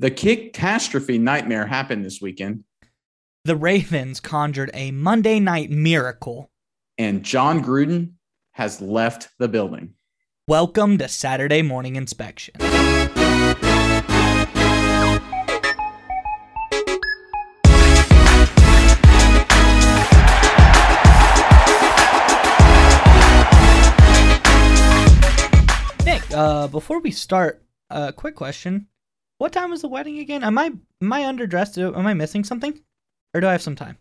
The catastrophe nightmare happened this weekend. The Ravens conjured a Monday night miracle. And Jon Gruden has left the building. Welcome to Saturday Morning Inspection. Nick, uh, before we start, a uh, quick question. What time is the wedding again? Am I am I underdressed? Am I missing something, or do I have some time?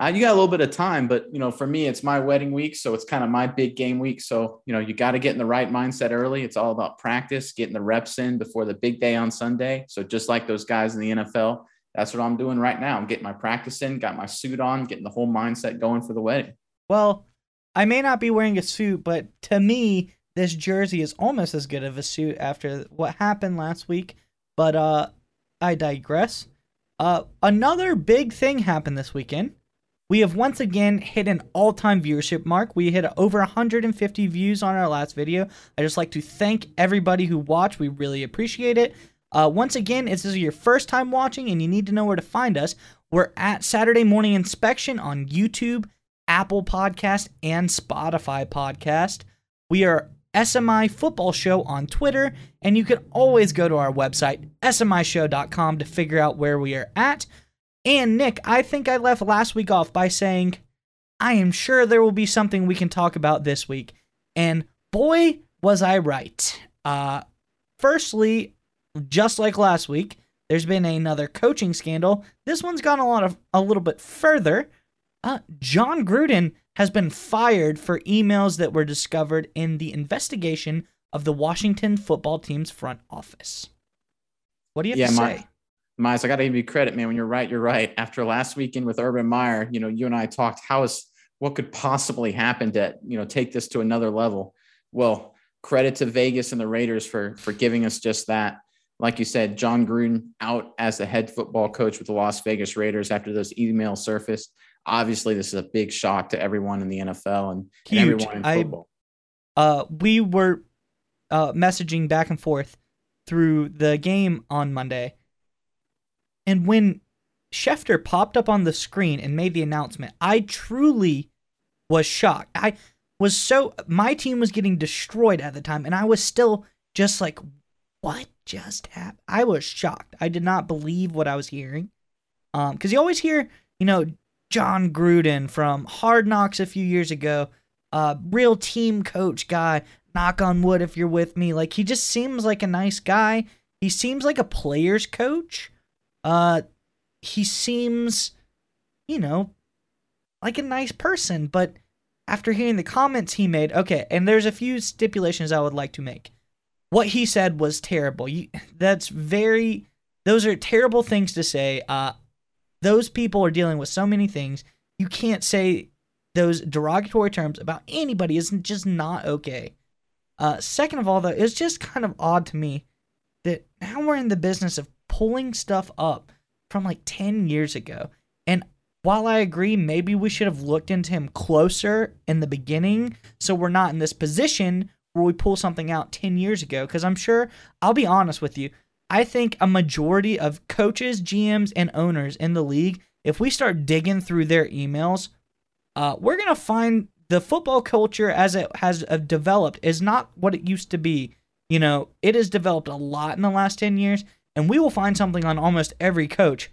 Uh, you got a little bit of time, but you know, for me, it's my wedding week, so it's kind of my big game week. So you know, you got to get in the right mindset early. It's all about practice, getting the reps in before the big day on Sunday. So just like those guys in the NFL, that's what I'm doing right now. I'm getting my practice in, got my suit on, getting the whole mindset going for the wedding. Well, I may not be wearing a suit, but to me, this jersey is almost as good of a suit after what happened last week. But uh, I digress. Uh, another big thing happened this weekend. We have once again hit an all-time viewership mark. We hit over 150 views on our last video. I just like to thank everybody who watched. We really appreciate it. Uh, once again, if this is your first time watching and you need to know where to find us, we're at Saturday Morning Inspection on YouTube, Apple Podcast, and Spotify Podcast. We are SMI Football Show on Twitter, and you can always go to our website, smishow.com, to figure out where we are at. And Nick, I think I left last week off by saying, I am sure there will be something we can talk about this week. And boy, was I right. Uh, firstly, just like last week, there's been another coaching scandal. This one's gone a lot of a little bit further. Uh, Jon Gruden has been fired for emails that were discovered in the investigation of the Washington football team's front office. What do you have yeah, to my, say? Miles, I got to give you credit, man. When you're right, you're right. After last weekend with Urban Meyer, you know, you and I talked how is what could possibly happen to you know take this to another level. Well, credit to Vegas and the Raiders for for giving us just that. Like you said, Jon Gruden out as the head football coach with the Las Vegas Raiders after those emails surfaced obviously this is a big shock to everyone in the NFL and, and everyone in football. I, uh, we were uh, messaging back and forth through the game on Monday, and when Schefter popped up on the screen and made the announcement, I truly was shocked. I was so my team was getting destroyed at the time, and I was still just like, "What just happened?" I was shocked. I did not believe what I was hearing. Um, because you always hear, you know, Jon Gruden from Hard Knocks a few years ago, uh, real team coach guy. Knock on wood if you're with me. Like he just seems like a nice guy. He seems like a player's coach. Uh, he seems, you know, like a nice person. But after hearing the comments he made, okay, and there's a few stipulations I would like to make. What he said was terrible. You, that's very. Those are terrible things to say. Uh, those people are dealing with so many things. You can't say those derogatory terms about anybody is just not okay. Uh, second of all, though, it's just kind of odd to me that now we're in the business of pulling stuff up from like 10 years ago. And while I agree, maybe we should have looked into him closer in the beginning so we're not in this position where we pull something out 10 years ago. Because I'm sure, I'll be honest with you, I think a majority of coaches, GMs, and owners in the league, if we start digging through their emails, uh, we're gonna find the football culture as it has uh, developed is not what it used to be. You know, it has developed a lot in the last 10 years, and we will find something on almost every coach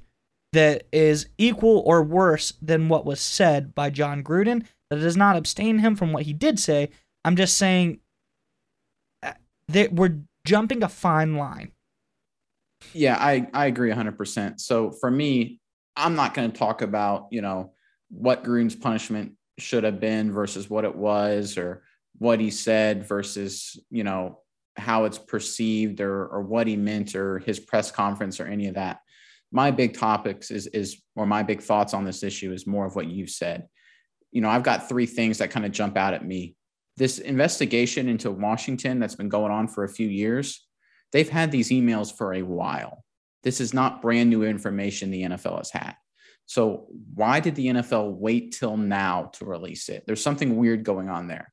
that is equal or worse than what was said by Jon Gruden. That does not abstain him from what he did say. I'm just saying uh, that we're jumping a fine line. Yeah, I, I agree 100%. So for me, I'm not going to talk about, you know, what Gruden's punishment should have been versus what it was or what he said versus, you know, how it's perceived or, or what he meant or his press conference or any of that. My big topics is, is, or my big thoughts on this issue is more of what you've said. You know, I've got three things that kind of jump out at me. This investigation into Washington that's been going on for a few years They've had these emails for a while. This is not brand new information the NFL has had. So, why did the NFL wait till now to release it? There's something weird going on there.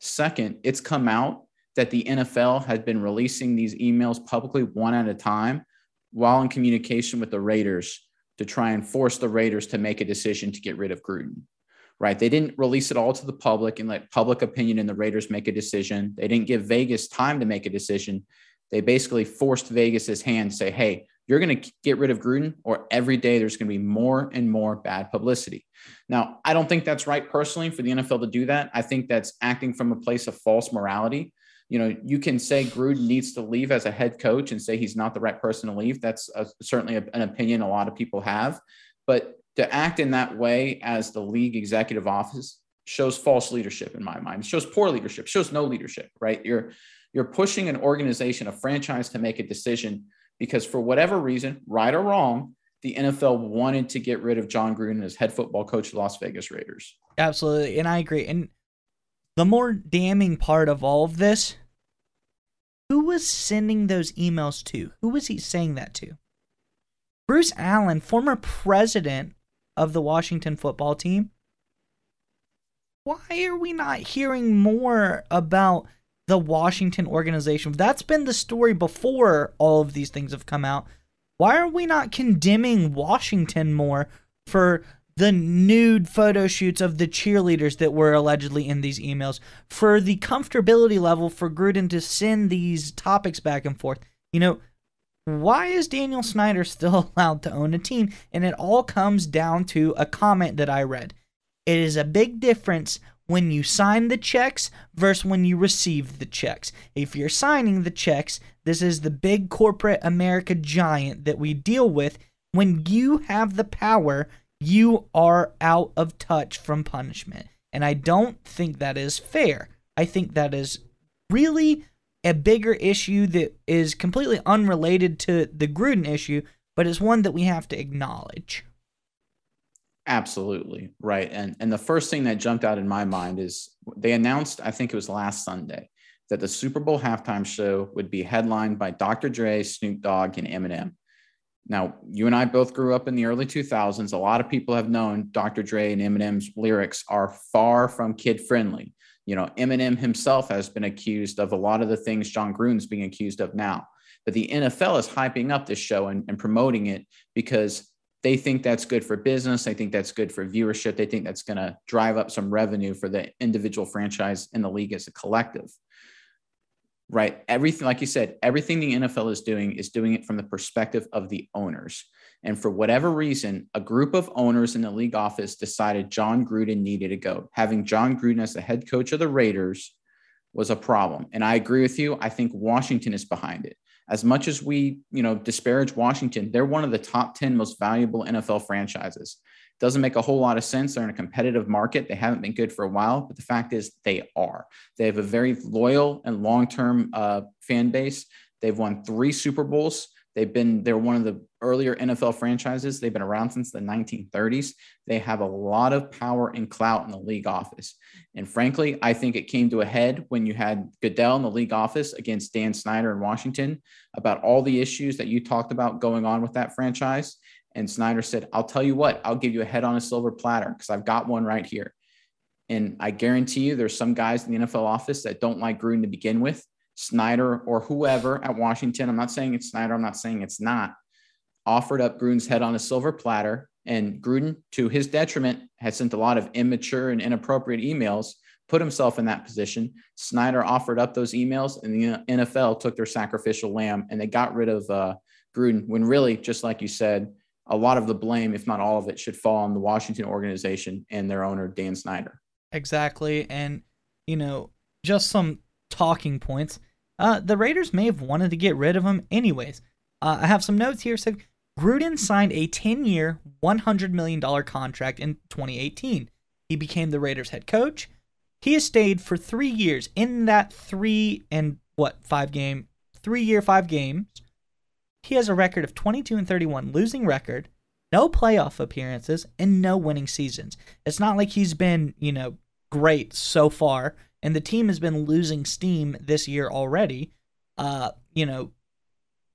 Second, it's come out that the NFL had been releasing these emails publicly one at a time while in communication with the Raiders to try and force the Raiders to make a decision to get rid of Gruden. Right. They didn't release it all to the public and let public opinion and the Raiders make a decision. They didn't give Vegas time to make a decision. They basically forced Vegas's hand to say, hey, you're going to get rid of Gruden, or every day there's going to be more and more bad publicity. Now, I don't think that's right personally for the NFL to do that. I think that's acting from a place of false morality. You know, you can say Gruden needs to leave as a head coach and say he's not the right person to leave. That's a, certainly a, an opinion a lot of people have. But to act in that way as the league executive office shows false leadership in my mind. It shows poor leadership, shows no leadership, right? You're you're pushing an organization, a franchise to make a decision because for whatever reason, right or wrong, the NFL wanted to get rid of Jon Gruden as head football coach of Las Vegas Raiders. Absolutely. And I agree. And the more damning part of all of this, who was sending those emails to? Who was he saying that to? Bruce Allen, former president of the Washington football team. Why are we not hearing more about the Washington organization. That's been the story before all of these things have come out. Why are we not condemning Washington more for the nude photo shoots of the cheerleaders that were allegedly in these emails, for the comfortability level for Gruden to send these topics back and forth? You know, why is Daniel Snyder still allowed to own a team? And it all comes down to a comment that I read. It is a big difference when you sign the checks versus when you receive the checks. If you're signing the checks, this is the big corporate America giant that we deal with. When you have the power, you are out of touch from punishment. And I don't think that is fair. I think that is really a bigger issue that is completely unrelated to the Gruden issue, but it's one that we have to acknowledge. Absolutely. Right. And and the first thing that jumped out in my mind is they announced, I think it was last Sunday, that the Super Bowl halftime show would be headlined by Dr. Dre, Snoop Dogg, and Eminem. Now, you and I both grew up in the early 2000s. A lot of people have known Dr. Dre and Eminem's lyrics are far from kid friendly. You know, Eminem himself has been accused of a lot of the things Jon Gruden's being accused of now. But the NFL is hyping up this show and, and promoting it because they think that's good for business. They think that's good for viewership. They think that's going to drive up some revenue for the individual franchise in the league as a collective. Right. Everything, like you said, everything the NFL is doing is doing it from the perspective of the owners. And for whatever reason, a group of owners in the league office decided Jon Gruden needed to go. Having Jon Gruden as the head coach of the Raiders was a problem. And I agree with you. I think Washington is behind it as much as we, you know, disparage Washington, they're one of the top 10 most valuable NFL franchises. Doesn't make a whole lot of sense. They're in a competitive market. They haven't been good for a while, but the fact is they are. They have a very loyal and long-term uh, fan base. They've won three Super Bowls. They've been they're one of the earlier NFL franchises. They've been around since the 1930s. They have a lot of power and clout in the league office. And frankly, I think it came to a head when you had Goodell in the league office against Dan Snyder in Washington about all the issues that you talked about going on with that franchise. And Snyder said, I'll tell you what, I'll give you a head on a silver platter because I've got one right here. And I guarantee you there's some guys in the NFL office that don't like Gruden to begin with. Snyder or whoever at Washington, I'm not saying it's Snyder, I'm not saying it's not, offered up Gruden's head on a silver platter. And Gruden, to his detriment, has sent a lot of immature and inappropriate emails, put himself in that position. Snyder offered up those emails, and the NFL took their sacrificial lamb and they got rid of uh, Gruden when really, just like you said, a lot of the blame, if not all of it, should fall on the Washington organization and their owner, Dan Snyder. Exactly. And, you know, just some talking points. Uh, the Raiders may have wanted to get rid of him anyways. Uh, I have some notes here. So Gruden signed a 10 year, $100 million contract in 2018. He became the Raiders head coach. He has stayed for three years. In that three and what, five game, three year, five games, he has a record of 22 and 31, losing record, no playoff appearances, and no winning seasons. It's not like he's been, you know, great so far and the team has been losing steam this year already. Uh, you know,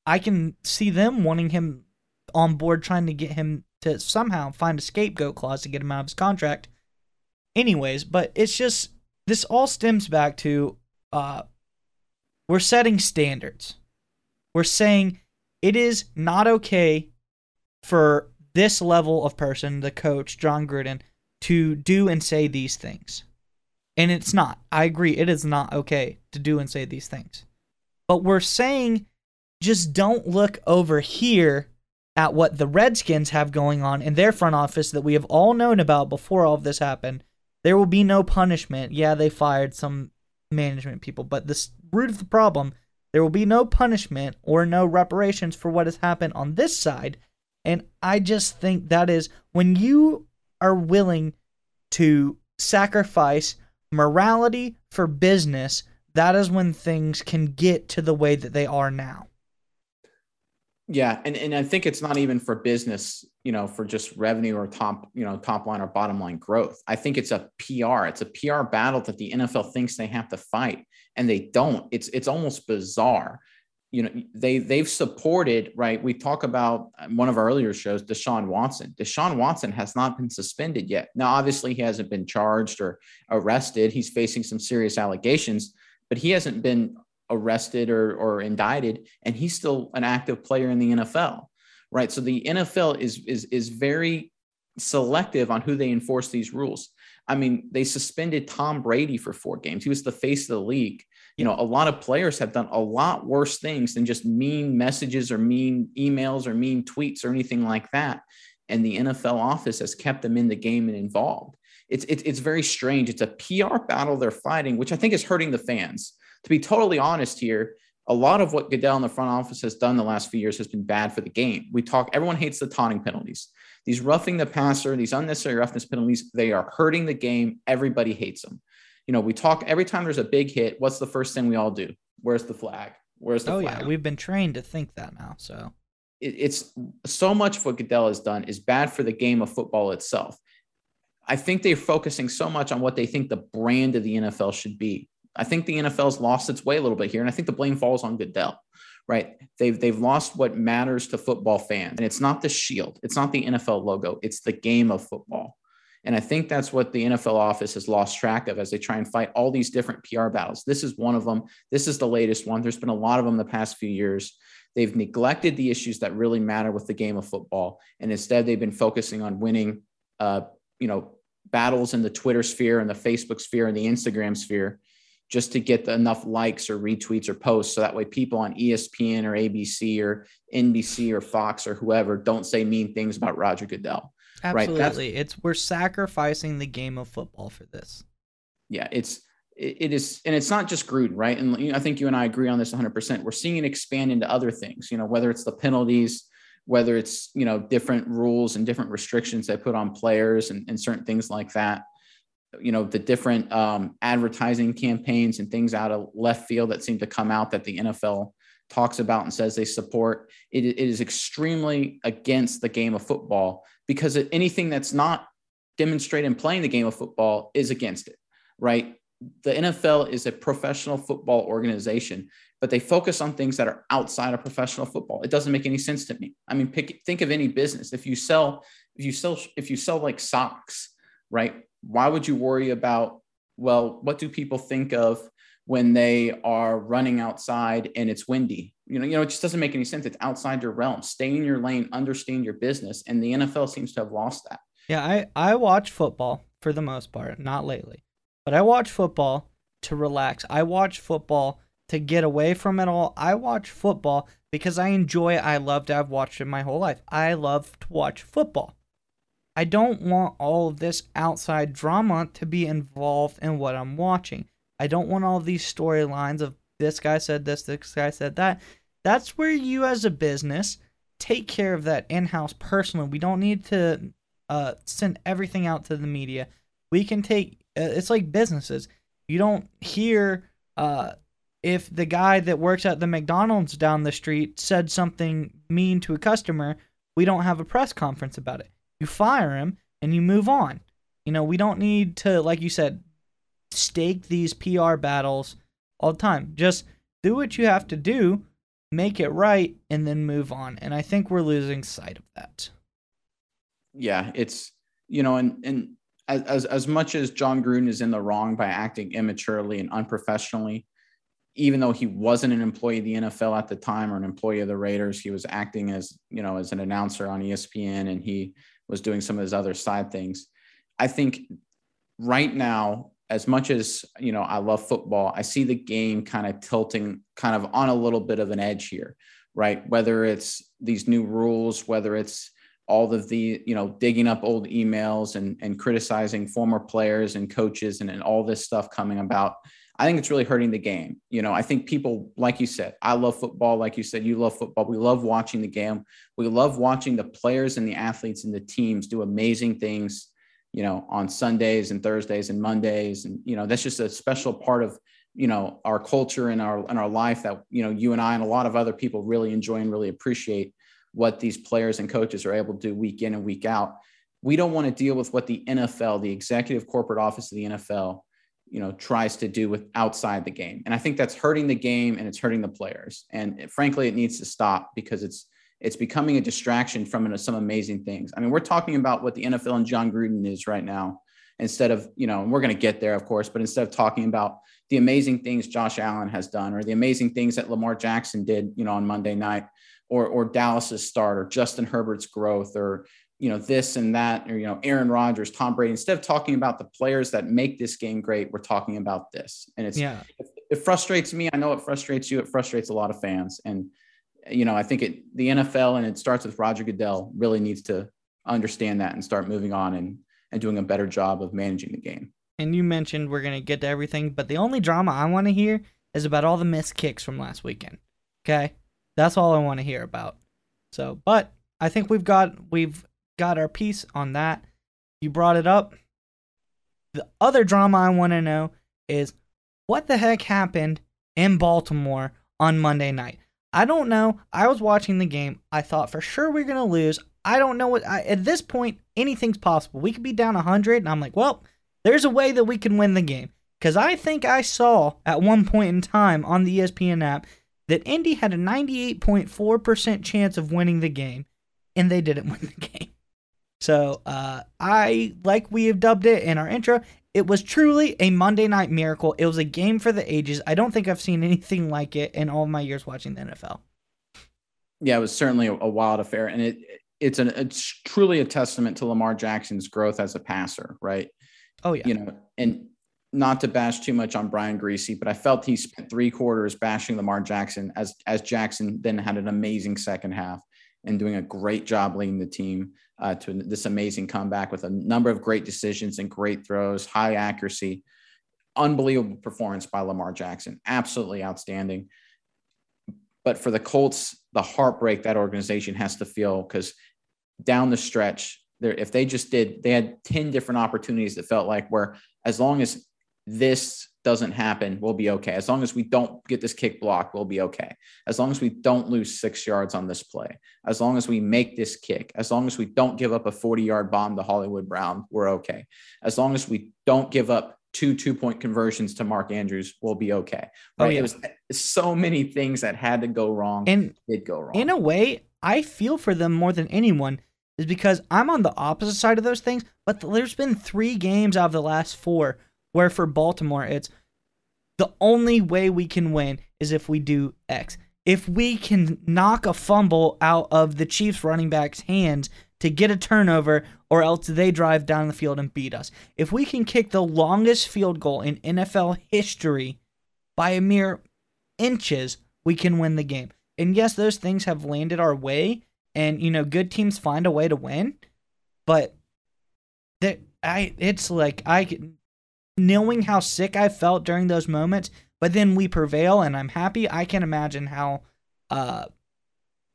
I can see them wanting him on board, trying to get him to somehow find a scapegoat clause to get him out of his contract. Anyways, but it's just this all stems back to uh, we're setting standards. We're saying It is not okay for this level of person, the coach, Jon Gruden, to do and say these things. And it's not. I agree. It is not okay to do and say these things. But we're saying just don't look over here at what the Redskins have going on in their front office that we have all known about before all of this happened. There will be no punishment. Yeah, they fired some management people, but the root of the problem, there will be no punishment or no reparations for what has happened on this side. And I just think that is when you are willing to sacrifice morality for business, that is when things can get to the way that they are now. Yeah, and, and I think it's not even for business, you know, for just revenue or top, you know, top line or bottom line growth. I think it's a PR. It's a PR battle that the NFL thinks they have to fight, and they don't. It's it's almost bizarre. You know, they they've supported right. We talk about um, one of our earlier shows, Deshaun Watson. Deshaun Watson has not been suspended yet. Now, obviously, he hasn't been charged or arrested. He's facing some serious allegations, but he hasn't been arrested or, or indicted, and he's still an active player in the NFL, right? So the NFL is is is very selective on who they enforce these rules. I mean, they suspended Tom Brady for four games. He was the face of the league. You know, a lot of players have done a lot worse things than just mean messages or mean emails or mean tweets or anything like that. And the NFL office has kept them in the game and involved. It's, it's, it's very strange. It's a PR battle they're fighting, which I think is hurting the fans to be totally honest here, a lot of what Goodell in the front office has done the last few years has been bad for the game. We talk, everyone hates the taunting penalties. These roughing the passer, these unnecessary roughness penalties, they are hurting the game. Everybody hates them. You know, we talk every time there's a big hit, what's the first thing we all do? Where's the flag? Where's the flag? oh, flag? yeah. We've been trained to think that now. So it, it's so much of what Goodell has done is bad for the game of football itself. I think they're focusing so much on what they think the brand of the NFL should be. I think the NFL's lost its way a little bit here, and I think the blame falls on Goodell. Right? They've they've lost what matters to football fans, and it's not the shield, it's not the NFL logo, it's the game of football. And I think that's what the NFL office has lost track of as they try and fight all these different PR battles. This is one of them. This is the latest one. There's been a lot of them the past few years. They've neglected the issues that really matter with the game of football, and instead they've been focusing on winning, uh, you know, battles in the Twitter sphere and the Facebook sphere and the Instagram sphere just to get enough likes or retweets or posts. So that way people on ESPN or ABC or NBC or Fox or whoever don't say mean things about Roger Goodell. Absolutely. Right? it's we're sacrificing the game of football for this. Yeah, it's it is and it's not just Gruden, right? And you know, I think you and I agree on this 100%. We're seeing it expand into other things, you know, whether it's the penalties, whether it's, you know, different rules and different restrictions they put on players and, and certain things like that you know the different um, advertising campaigns and things out of left field that seem to come out that the NFL talks about and says they support. it, it is extremely against the game of football because anything that's not demonstrating playing the game of football is against it, right? The NFL is a professional football organization, but they focus on things that are outside of professional football. It doesn't make any sense to me. I mean, pick, think of any business. If you sell, if you sell, if you sell like socks, right? why would you worry about well what do people think of when they are running outside and it's windy you know you know it just doesn't make any sense. It's outside your realm. Stay in your lane. Understand your business. And the nfl seems to have lost that. Yeah i i watch football for the most part not lately but i watch football to relax. I watch football to get away from it all. I watch football because i enjoy it i love to have watched it my whole life. I love to watch football. I don't want all of this outside drama to be involved in what I'm watching. I don't want all these storylines of this guy said this, this guy said that. That's where you, as a business, take care of that in house personally. We don't need to uh, send everything out to the media. We can take uh, it's like businesses. You don't hear uh, if the guy that works at the McDonald's down the street said something mean to a customer, we don't have a press conference about it you fire him and you move on. You know, we don't need to, like you said, stake these PR battles all the time. Just do what you have to do, make it right, and then move on. And I think we're losing sight of that. Yeah, it's you know, and and as as much as Jon Gruden is in the wrong by acting immaturely and unprofessionally, even though he wasn't an employee of the NFL at the time or an employee of the Raiders, he was acting as, you know, as an announcer on ESPN and he was doing some of his other side things. I think right now, as much as, you know, I love football, I see the game kind of tilting kind of on a little bit of an edge here, right? Whether it's these new rules, whether it's all of the, you know, digging up old emails and, and criticizing former players and coaches and, and all this stuff coming about I think it's really hurting the game. You know, I think people, like you said, I love football. Like you said, you love football. We love watching the game. We love watching the players and the athletes and the teams do amazing things, you know, on Sundays and Thursdays and Mondays. And, you know, that's just a special part of, you know, our culture and our, and our life that, you know, you and I and a lot of other people really enjoy and really appreciate what these players and coaches are able to do week in and week out. We don't want to deal with what the NFL, the executive corporate office of the NFL, you know tries to do with outside the game and i think that's hurting the game and it's hurting the players and frankly it needs to stop because it's it's becoming a distraction from some amazing things i mean we're talking about what the nfl and jon gruden is right now instead of you know and we're going to get there of course but instead of talking about the amazing things josh allen has done or the amazing things that lamar jackson did you know on monday night or or dallas's start or justin herbert's growth or you know this and that or you know Aaron Rodgers, Tom Brady. Instead of talking about the players that make this game great, we're talking about this, and it's yeah. It, it frustrates me. I know it frustrates you. It frustrates a lot of fans, and you know I think it the NFL and it starts with Roger Goodell really needs to understand that and start moving on and and doing a better job of managing the game. And you mentioned we're gonna get to everything, but the only drama I want to hear is about all the missed kicks from last weekend. Okay, that's all I want to hear about. So, but I think we've got we've got our piece on that. You brought it up. The other drama I want to know is what the heck happened in Baltimore on Monday night? I don't know. I was watching the game. I thought for sure we are going to lose. I don't know what I, at this point anything's possible. We could be down 100 and I'm like, "Well, there's a way that we can win the game." Cuz I think I saw at one point in time on the ESPN app that Indy had a 98.4% chance of winning the game and they didn't win the game. So uh, I, like we have dubbed it in our intro, it was truly a Monday night miracle. It was a game for the ages. I don't think I've seen anything like it in all my years watching the NFL. Yeah, it was certainly a, wild affair, and it it's an it's truly a testament to Lamar Jackson's growth as a passer, right? Oh yeah, you know, and not to bash too much on Brian Griese, but I felt he spent three quarters bashing Lamar Jackson as as Jackson then had an amazing second half and doing a great job leading the team uh, to this amazing comeback with a number of great decisions and great throws, high accuracy, unbelievable performance by Lamar Jackson. Absolutely outstanding. But for the Colts, the heartbreak that organization has to feel because down the stretch, if they just did, they had 10 different opportunities that felt like where as long as this doesn't happen, we'll be okay. As long as we don't get this kick block, we'll be okay. As long as we don't lose six yards on this play, as long as we make this kick, as long as we don't give up a 40 yard bomb to Hollywood Brown, we're okay. As long as we don't give up two two point conversions to Mark Andrews, we'll be okay. Oh, right? Oh, yeah. It was so many things that had to go wrong and did go wrong. In a way, I feel for them more than anyone is because I'm on the opposite side of those things, but there's been three games out of the last four where for Baltimore, it's the only way we can win is if we do X. If we can knock a fumble out of the Chiefs running back's hands to get a turnover, or else they drive down the field and beat us. If we can kick the longest field goal in NFL history by a mere inches, we can win the game. And yes, those things have landed our way, and you know, good teams find a way to win, but that I it's like I knowing how sick I felt during those moments, but then we prevail and I'm happy, I can't imagine how uh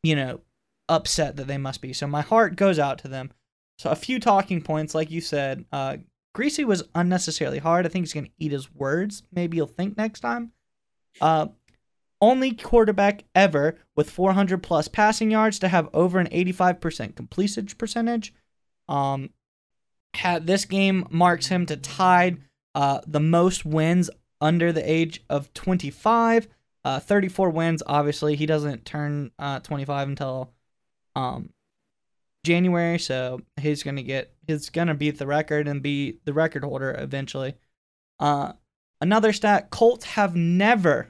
you know, upset that they must be. So my heart goes out to them. So a few talking points, like you said, uh Griese was unnecessarily hard. I think he's gonna eat his words. Maybe he'll think next time. Uh only quarterback ever with 400 plus passing yards to have over an 85% completion percentage. Um, had this game marks him to tied uh, the most wins under the age of 25. Uh, 34 wins. Obviously, he doesn't turn uh, 25 until um, January, so he's gonna get he's gonna beat the record and be the record holder eventually. Uh, another stat: Colts have never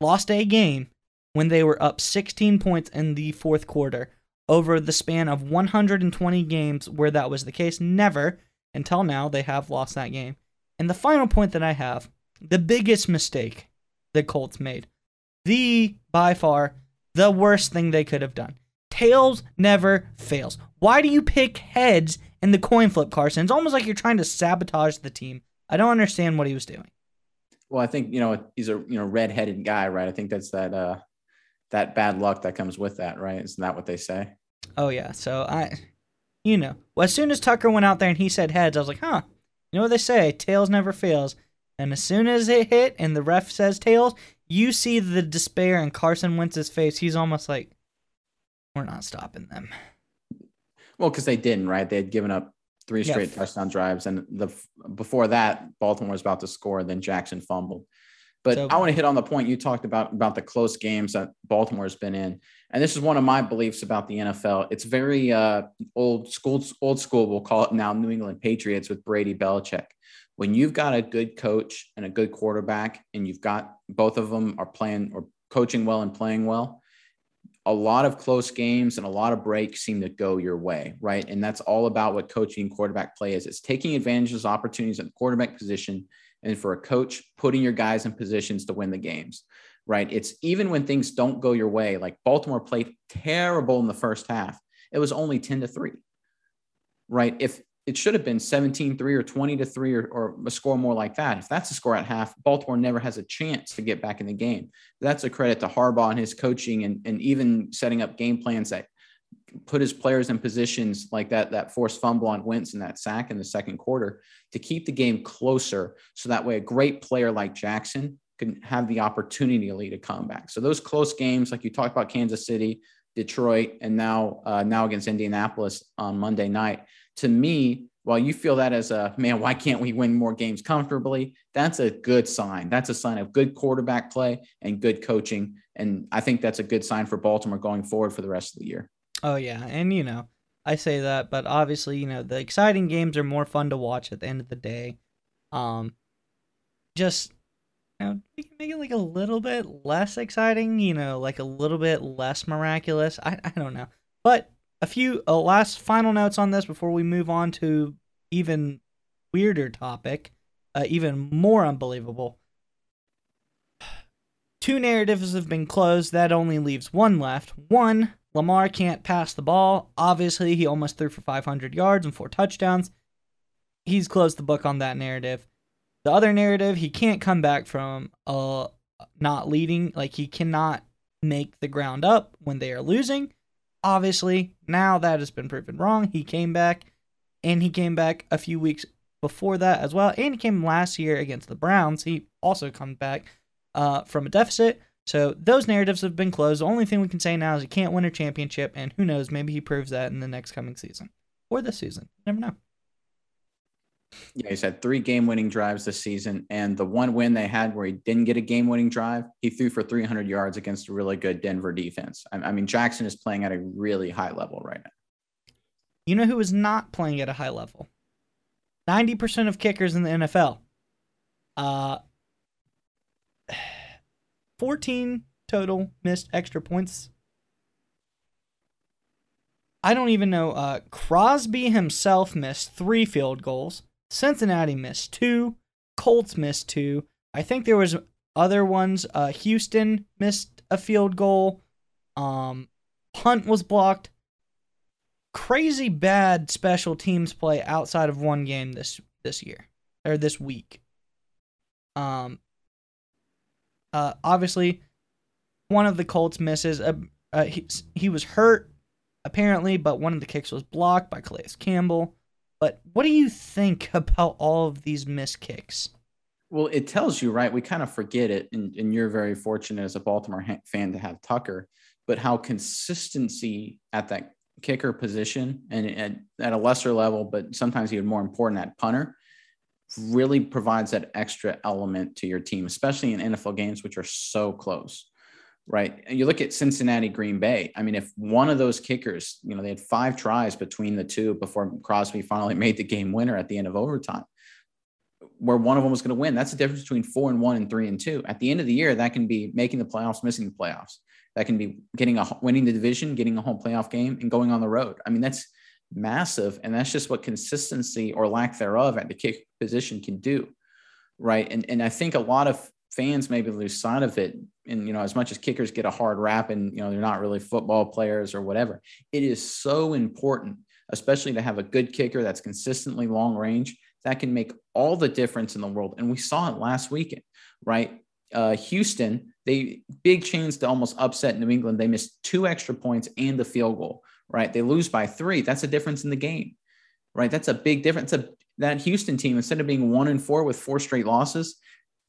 lost a game when they were up 16 points in the fourth quarter over the span of 120 games where that was the case. Never until now they have lost that game. And the final point that I have, the biggest mistake the Colts made, the by far the worst thing they could have done. Tails never fails. Why do you pick heads in the coin flip, Carson? It's almost like you're trying to sabotage the team. I don't understand what he was doing. Well, I think you know he's a you know red-headed guy, right? I think that's that uh that bad luck that comes with that, right? Isn't that what they say? Oh yeah. So I, you know, well, as soon as Tucker went out there and he said heads, I was like, huh. You know what they say? Tails never fails. And as soon as it hit and the ref says tails, you see the despair in Carson Wentz's face. He's almost like, we're not stopping them. Well, because they didn't, right? They had given up three straight yeah. touchdown drives, and the before that, Baltimore was about to score, then Jackson fumbled. But so, I want to hit on the point you talked about about the close games that Baltimore's been in, and this is one of my beliefs about the NFL. It's very uh, old school, old school. We'll call it now New England Patriots with Brady Belichick. When you've got a good coach and a good quarterback, and you've got both of them are playing or coaching well and playing well, a lot of close games and a lot of breaks seem to go your way, right? And that's all about what coaching quarterback play is. It's taking advantage of opportunities at the quarterback position and for a coach, putting your guys in positions to win the games, right? It's even when things don't go your way, like Baltimore played terrible in the first half, it was only 10 to 3, right? If it should have been 17 3 or 20 to 3 or, a score more like that. If that's a score at half, Baltimore never has a chance to get back in the game. That's a credit to Harbaugh and his coaching and, and even setting up game plans that put his players in positions like that that forced fumble on Wentz and that sack in the second quarter to keep the game closer so that way a great player like Jackson can have the opportunity to lead a comeback. So those close games like you talked about Kansas City, Detroit and now uh, now against Indianapolis on Monday night to me while you feel that as a man why can't we win more games comfortably that's a good sign that's a sign of good quarterback play and good coaching and I think that's a good sign for Baltimore going forward for the rest of the year. Oh yeah, and you know, I say that, but obviously, you know, the exciting games are more fun to watch at the end of the day. Um, just know, we can make it like a little bit less exciting, you know, like a little bit less miraculous. I I don't know, but a few uh, last final notes on this before we move on to even weirder topic, uh, even more unbelievable. Two narratives have been closed. That only leaves one left. One Lamar can't pass the ball. Obviously, he almost threw for 500 yards and four touchdowns. He's closed the book on that narrative. The other narrative, he can't come back from uh not leading, like he cannot make the ground up when they are losing. Obviously, now that has been proven wrong. He came back and he came back a few weeks before that as well, and he came last year against the Browns. He also comes back uh, from a deficit. So those narratives have been closed. The only thing we can say now is he can't win a championship, and who knows, maybe he proves that in the next coming season or this season. never know. Yeah, he's had three game winning drives this season. And the one win they had where he didn't get a game winning drive, he threw for 300 yards against a really good Denver defense. I, mean, Jackson is playing at a really high level right now. You know who is not playing at a high level? 90% of kickers in the NFL. Uh, 14 total missed extra points. I don't even know. Uh, Crosby himself missed three field goals. Cincinnati missed two. Colts missed two. I think there was other ones. Uh, Houston missed a field goal. Um, punt was blocked. Crazy bad special teams play outside of one game this this year or this week. Um, uh, obviously, one of the Colts misses. Uh, uh, he, he was hurt, apparently, but one of the kicks was blocked by Calais Campbell. But what do you think about all of these missed kicks? Well, it tells you, right? We kind of forget it, and, and you're very fortunate as a Baltimore fan to have Tucker, but how consistency at that kicker position and at, at a lesser level, but sometimes even more important at punter, really provides that extra element to your team, especially in NFL games, which are so close, right? And you look at Cincinnati, Green Bay. I mean, if one of those kickers, you know, they had five tries between the two before Crosby finally made the game winner at the end of overtime. where one of them was going to win. That's the difference between four and one and three and two. At the end of the year, that can be making the playoffs, missing the playoffs. That can be getting a winning the division, getting a home playoff game, and going on the road. I mean, that's massive, and that's just what consistency or lack thereof at the kick position can do, right? And and I think a lot of fans maybe lose sight of it. And you know, as much as kickers get a hard rap, and you know they're not really football players or whatever, it is so important, especially to have a good kicker that's consistently long range that can make all the difference in the world. And we saw it last weekend, right? Uh, Houston, they big chance to almost upset New England. They missed two extra points and the field goal, right? They lose by three. That's a difference in the game, right? That's a big difference. A, that Houston team, instead of being one and four with four straight losses,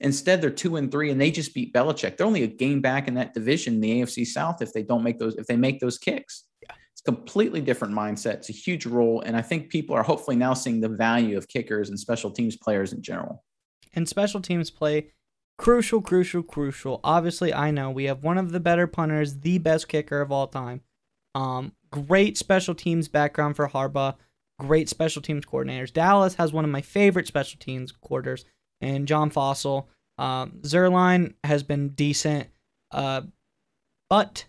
instead they're two and three and they just beat Belichick. They're only a game back in that division, the AFC South, if they don't make those, if they make those kicks. Yeah. It's completely different mindset. It's a huge role. And I think people are hopefully now seeing the value of kickers and special teams players in general. And special teams play crucial, crucial, crucial. Obviously, I know we have one of the better punters, the best kicker of all time. Um, great special teams background for Harbaugh. Great special teams coordinators. Dallas has one of my favorite special teams quarters, and John Fassel. Um, Zuerlein has been decent, uh, but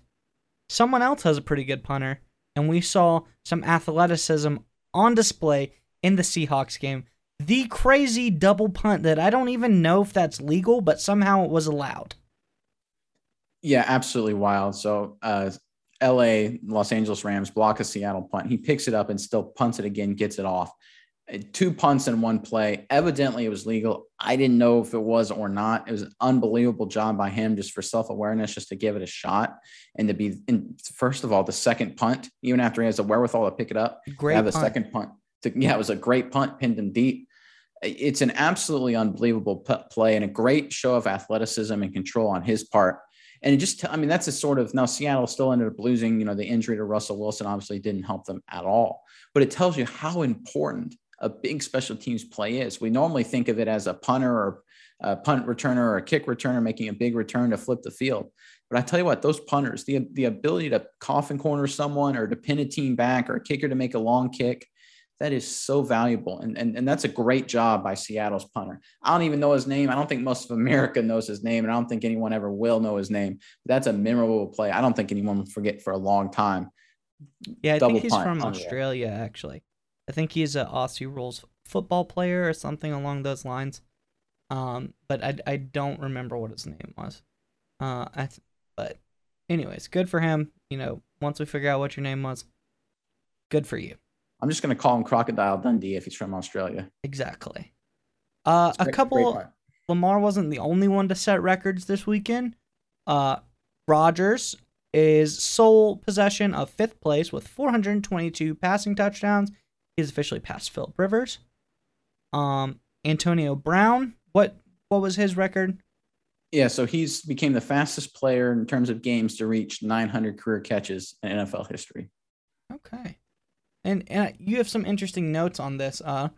someone else has a pretty good punter and we saw some athleticism on display in the Seahawks game. The crazy double punt that I don't even know if that's legal, but somehow it was allowed. Yeah, absolutely wild. So, uh, LA, Los Angeles Rams block a Seattle punt. He picks it up and still punts it again, gets it off two punts in one play. Evidently, it was legal. I didn't know if it was or not. It was an unbelievable job by him just for self awareness, just to give it a shot and to be. In, first of all, the second punt, even after he has the wherewithal to pick it up, great. Have the second punt. To, yeah, it was a great punt, pinned him deep. It's an absolutely unbelievable play and a great show of athleticism and control on his part. And it just, I mean, that's a sort of now Seattle still ended up losing. You know, the injury to Russell Wilson obviously didn't help them at all. But it tells you how important a big special teams play is. We normally think of it as a punter or a punt returner or a kick returner making a big return to flip the field. But I tell you what, those punters, the, the ability to coffin corner someone or to pin a team back or a kicker to make a long kick, that is so valuable. And, and, and that's a great job by Seattle's punter. I don't even know his name. I don't think most of America knows his name, and I don't think anyone ever will know his name. But that's a memorable play. I don't think anyone will forget for a long time. Yeah, I Double think he's from Australia, actually. I think he's an Aussie rules football player or something along those lines. Um, but I, I don't remember what his name was. Uh, I th- but anyways, good for him. You know, once we figure out what your name was, good for you. I'm just gonna call him Crocodile Dundee if he's from Australia. Exactly. Uh, a couple. Lamar wasn't the only one to set records this weekend. Uh, Rodgers is sole possession of fifth place with 422 passing touchdowns He's officially passed Philip Rivers. Um, Antonio Brown, what what was his record? Yeah, so he's became the fastest player in terms of games to reach 900 career catches in NFL history. Okay, and and you have some interesting notes on this. Uh,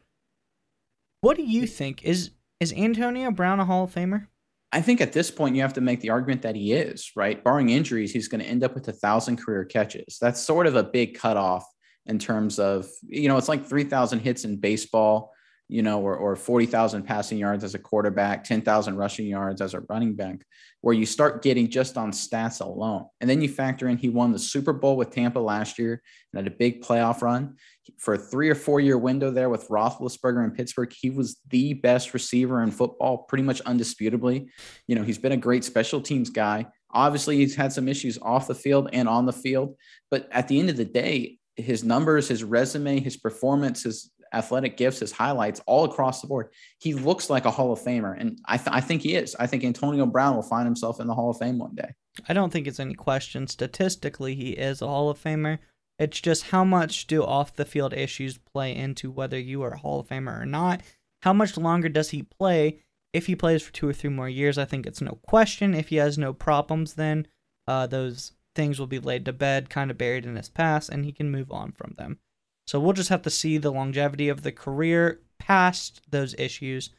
what do you think is is Antonio Brown a Hall of Famer? I think at this point you have to make the argument that he is right. Barring injuries, he's going to end up with a thousand career catches. That's sort of a big cutoff in terms of you know it's like 3000 hits in baseball you know or, or 40000 passing yards as a quarterback 10000 rushing yards as a running back where you start getting just on stats alone. And then you factor in he won the super bowl with tampa last year and had a big playoff run. For a three or four year window there with roethlisberger in pittsburgh he was the best receiver in football pretty much undisputably. You know he's been a great special teams guy. Obviously he's had some issues off the field and on the field but at the end of the day his numbers, his resume, his performance, his athletic gifts, his highlights, all across the board. He looks like a Hall of Famer, and I, th- I think he is. I think Antonio Brown will find himself in the Hall of Fame one day. I don't think it's any question. Statistically, he is a Hall of Famer. It's just how much do off the field issues play into whether you are a Hall of Famer or not. How much longer does he play? If he plays for two or three more years, I think it's no question. If he has no problems, then uh, those things will be laid to bed, kind of buried in his past, and he can move on from them. So we'll just have to see the longevity of the career past those issues.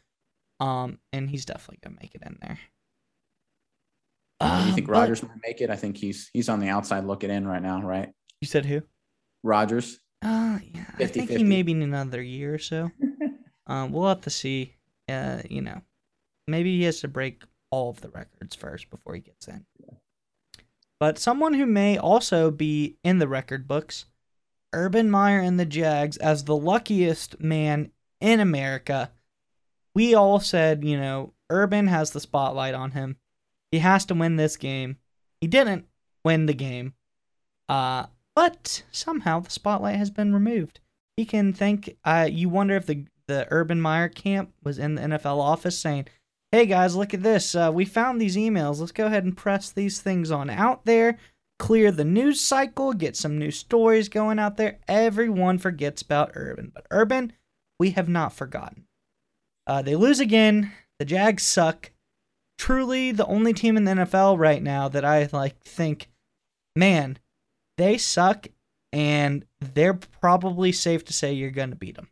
Um, and he's definitely gonna make it in there. Uh, you think Rogers Rodgers will make it? I think he's he's on the outside looking in right now, right? You said who? Rogers. Uh yeah. 50, I think 50. he maybe in another year or so. um, we'll have to see. Uh, you know, maybe he has to break all of the records first before he gets in. But someone who may also be in the record books, Urban Meyer and the Jags as the luckiest man in America. We all said, you know, Urban has the spotlight on him. He has to win this game. He didn't win the game. Uh, but somehow the spotlight has been removed. He can thank. Uh, you wonder if the the Urban Meyer camp was in the NFL office saying, "Hey guys, look at this. Uh, we found these emails. Let's go ahead and press these things on out there. Clear the news cycle. Get some new stories going out there. Everyone forgets about Urban, but Urban, we have not forgotten. Uh, they lose again. The Jags suck. Truly, the only team in the NFL right now that I like think, man, they suck, and they're probably safe to say you're to beat them.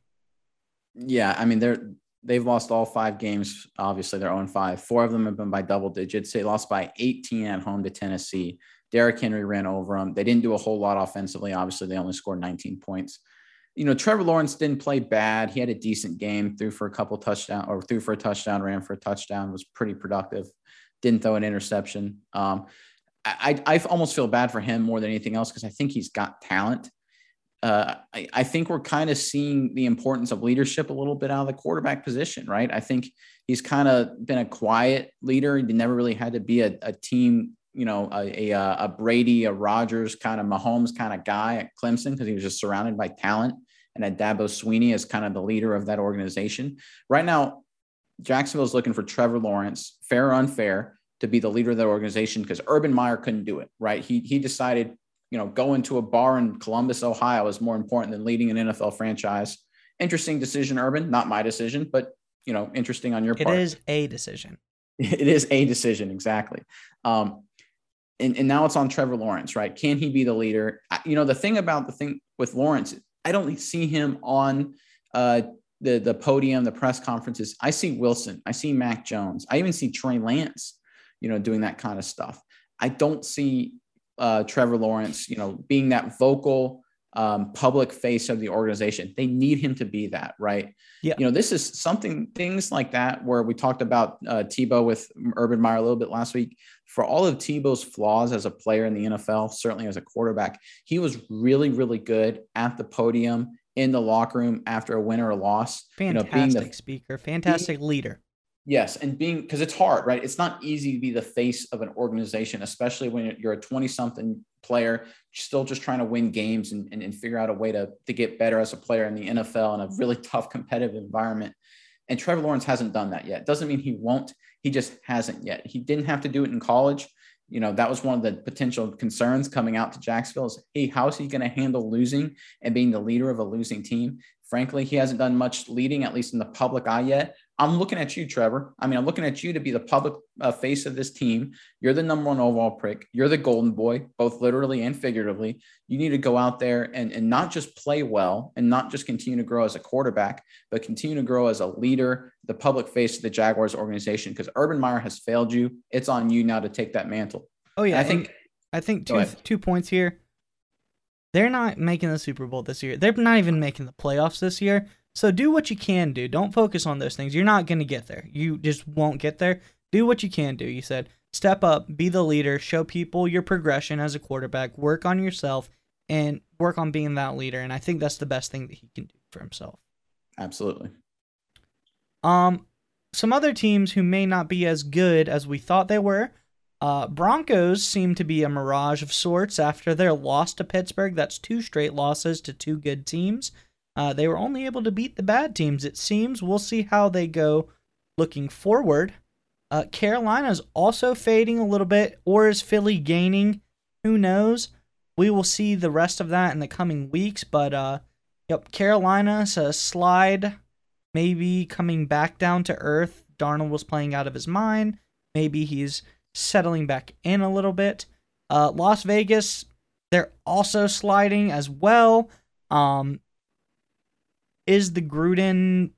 Yeah, I mean they're they've lost all five games. Obviously, they're 0 5. Four of them have been by double digits. They lost by 18 at home to Tennessee. Derrick Henry ran over them. They didn't do a whole lot offensively. Obviously, they only scored 19 points. You know, Trevor Lawrence didn't play bad. He had a decent game, threw for a couple touchdown or threw for a touchdown, ran for a touchdown, was pretty productive. Didn't throw an interception. Um, I, I almost feel bad for him more than anything else because I think he's got talent. Uh, I, I, think we're kind of seeing the importance of leadership a little bit out of the quarterback position, right? I think he's kind of been a quiet leader. He never really had to be a, a team, you know, a, a, a Brady, a Rodgers kind of Mahomes kind of guy at Clemson because he was just surrounded by talent and had Dabo Swinney as kind of the leader of that organization. Right now, Jacksonville is looking for Trevor Lawrence, fair or unfair to be the leader of that organization because Urban Meyer couldn't do it, right? He, he decided, you know, going to a bar in Columbus, Ohio is more important than leading an NFL franchise. Interesting decision, Urban. Not my decision, but, you know, interesting on your part. It is a decision. It is a decision, exactly. Um, and, and now it's on Trevor Lawrence, right? Can he be the leader? You know, the thing about the thing with Lawrence, I don't see him on uh, the the podium, the press conferences. I see Wilson, I see Mac Jones, I even see Trey Lance you know, doing that kind of stuff. I don't see uh, Trevor Lawrence, you know, being that vocal um, public face of the organization. They need him to be that, right? Yeah. You know, this is something, things like that, where we talked about uh, Tebow with Urban Meyer a little bit last week. For all of Tebow's flaws as a player in the NFL, certainly as a quarterback, he was really, really good at the podium in the locker room after a win or a loss. Fantastic you know, the, speaker, fantastic leader. Yes, and being because it's hard, right? It's not easy to be the face of an organization, especially when you're a 20 something player, still just trying to win games and, and, and, figure out a way to, to get better as a player in the NFL in a really tough competitive environment. And Trevor Lawrence hasn't done that yet. Doesn't mean he won't, he just hasn't yet. He didn't have to do it in college. You know, that was one of the potential concerns coming out to Jacksonville is, hey, how is he going to handle losing and being the leader of a losing team? Frankly, he hasn't done much leading, at least in the public eye yet. I'm looking at you, Trevor. I mean, I'm looking at you to be the public uh, face of this team. You're the number one overall pick. You're the golden boy, both literally and figuratively. You need to go out there and, and not just play well and not just continue to grow as a quarterback, but continue to grow as a leader, the public face of the Jaguars organization. Because Urban Meyer has failed you. It's on you now to take that mantle. Oh, yeah. I think, I think two, two points here. They're not making the Super Bowl this year. They're not even making the playoffs this year. So do what you can do. Don't focus on those things. You're not going to get there. You just won't get there. Do what you can do. You said step up, be the leader, show people your progression as a quarterback, work on yourself, and work on being that leader. And I think that's the best thing that he can do for himself. Absolutely. Um, some other teams who may not be as good as we thought they were. Uh, Broncos seem to be a mirage of sorts after their loss to Pittsburgh. That's two straight losses to two good teams. Uh, they were only able to beat the bad teams, it seems. We'll see how they go looking forward. Uh, Carolina's also fading a little bit, or is Philly gaining? Who knows? We will see the rest of that in the coming weeks. But uh, yep, Carolina's a slide, maybe coming back down to earth. Darnold was playing out of his mind. Maybe he's settling back in a little bit. Uh, Las Vegas, they're also sliding as well. Um, is the Gruden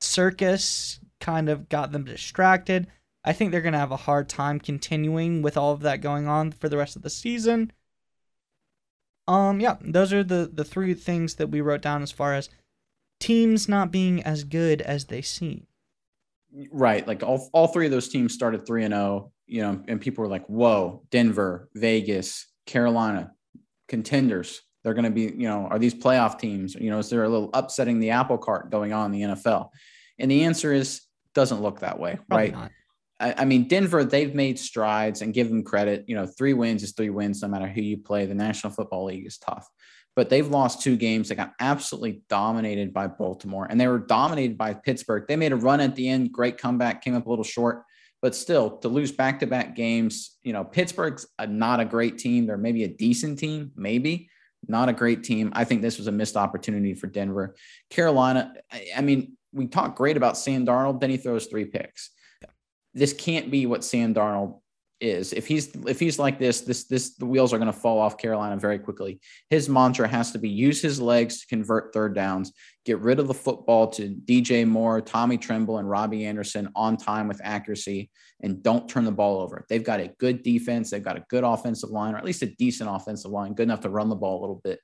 circus kind of got them distracted? I think they're going to have a hard time continuing with all of that going on for the rest of the season. Um, yeah, those are the the three things that we wrote down as far as teams not being as good as they seem. Right. Like all, all three of those teams started 3 and 0, you know, and people were like, whoa, Denver, Vegas, Carolina, contenders. They're going to be, you know, are these playoff teams? You know, is there a little upsetting the apple cart going on in the NFL? And the answer is doesn't look that way, Probably right? I, I, mean, Denver, they've made strides and give them credit. You know, three wins is three wins, no matter who you play. The National Football League is tough but they've lost two games. They got absolutely dominated by Baltimore and they were dominated by Pittsburgh. They made a run at the end, great comeback, came up a little short, but still to lose back to back games, you know, Pittsburgh's a, not a great team. They're maybe a decent team, maybe not a great team. I think this was a missed opportunity for Denver. Carolina, I, I mean, we talk great about Sam Darnold, then he throws three picks. This can't be what Sam Darnold is. If he's if he's like this, this this the wheels are going to fall off Carolina very quickly. His mantra has to be use his legs to convert third downs, get rid of the football to DJ Moore, Tommy Tremble, and Robbie Anderson on time with accuracy, and don't turn the ball over. They've got a good defense, they've got a good offensive line, or at least a decent offensive line, good enough to run the ball a little bit.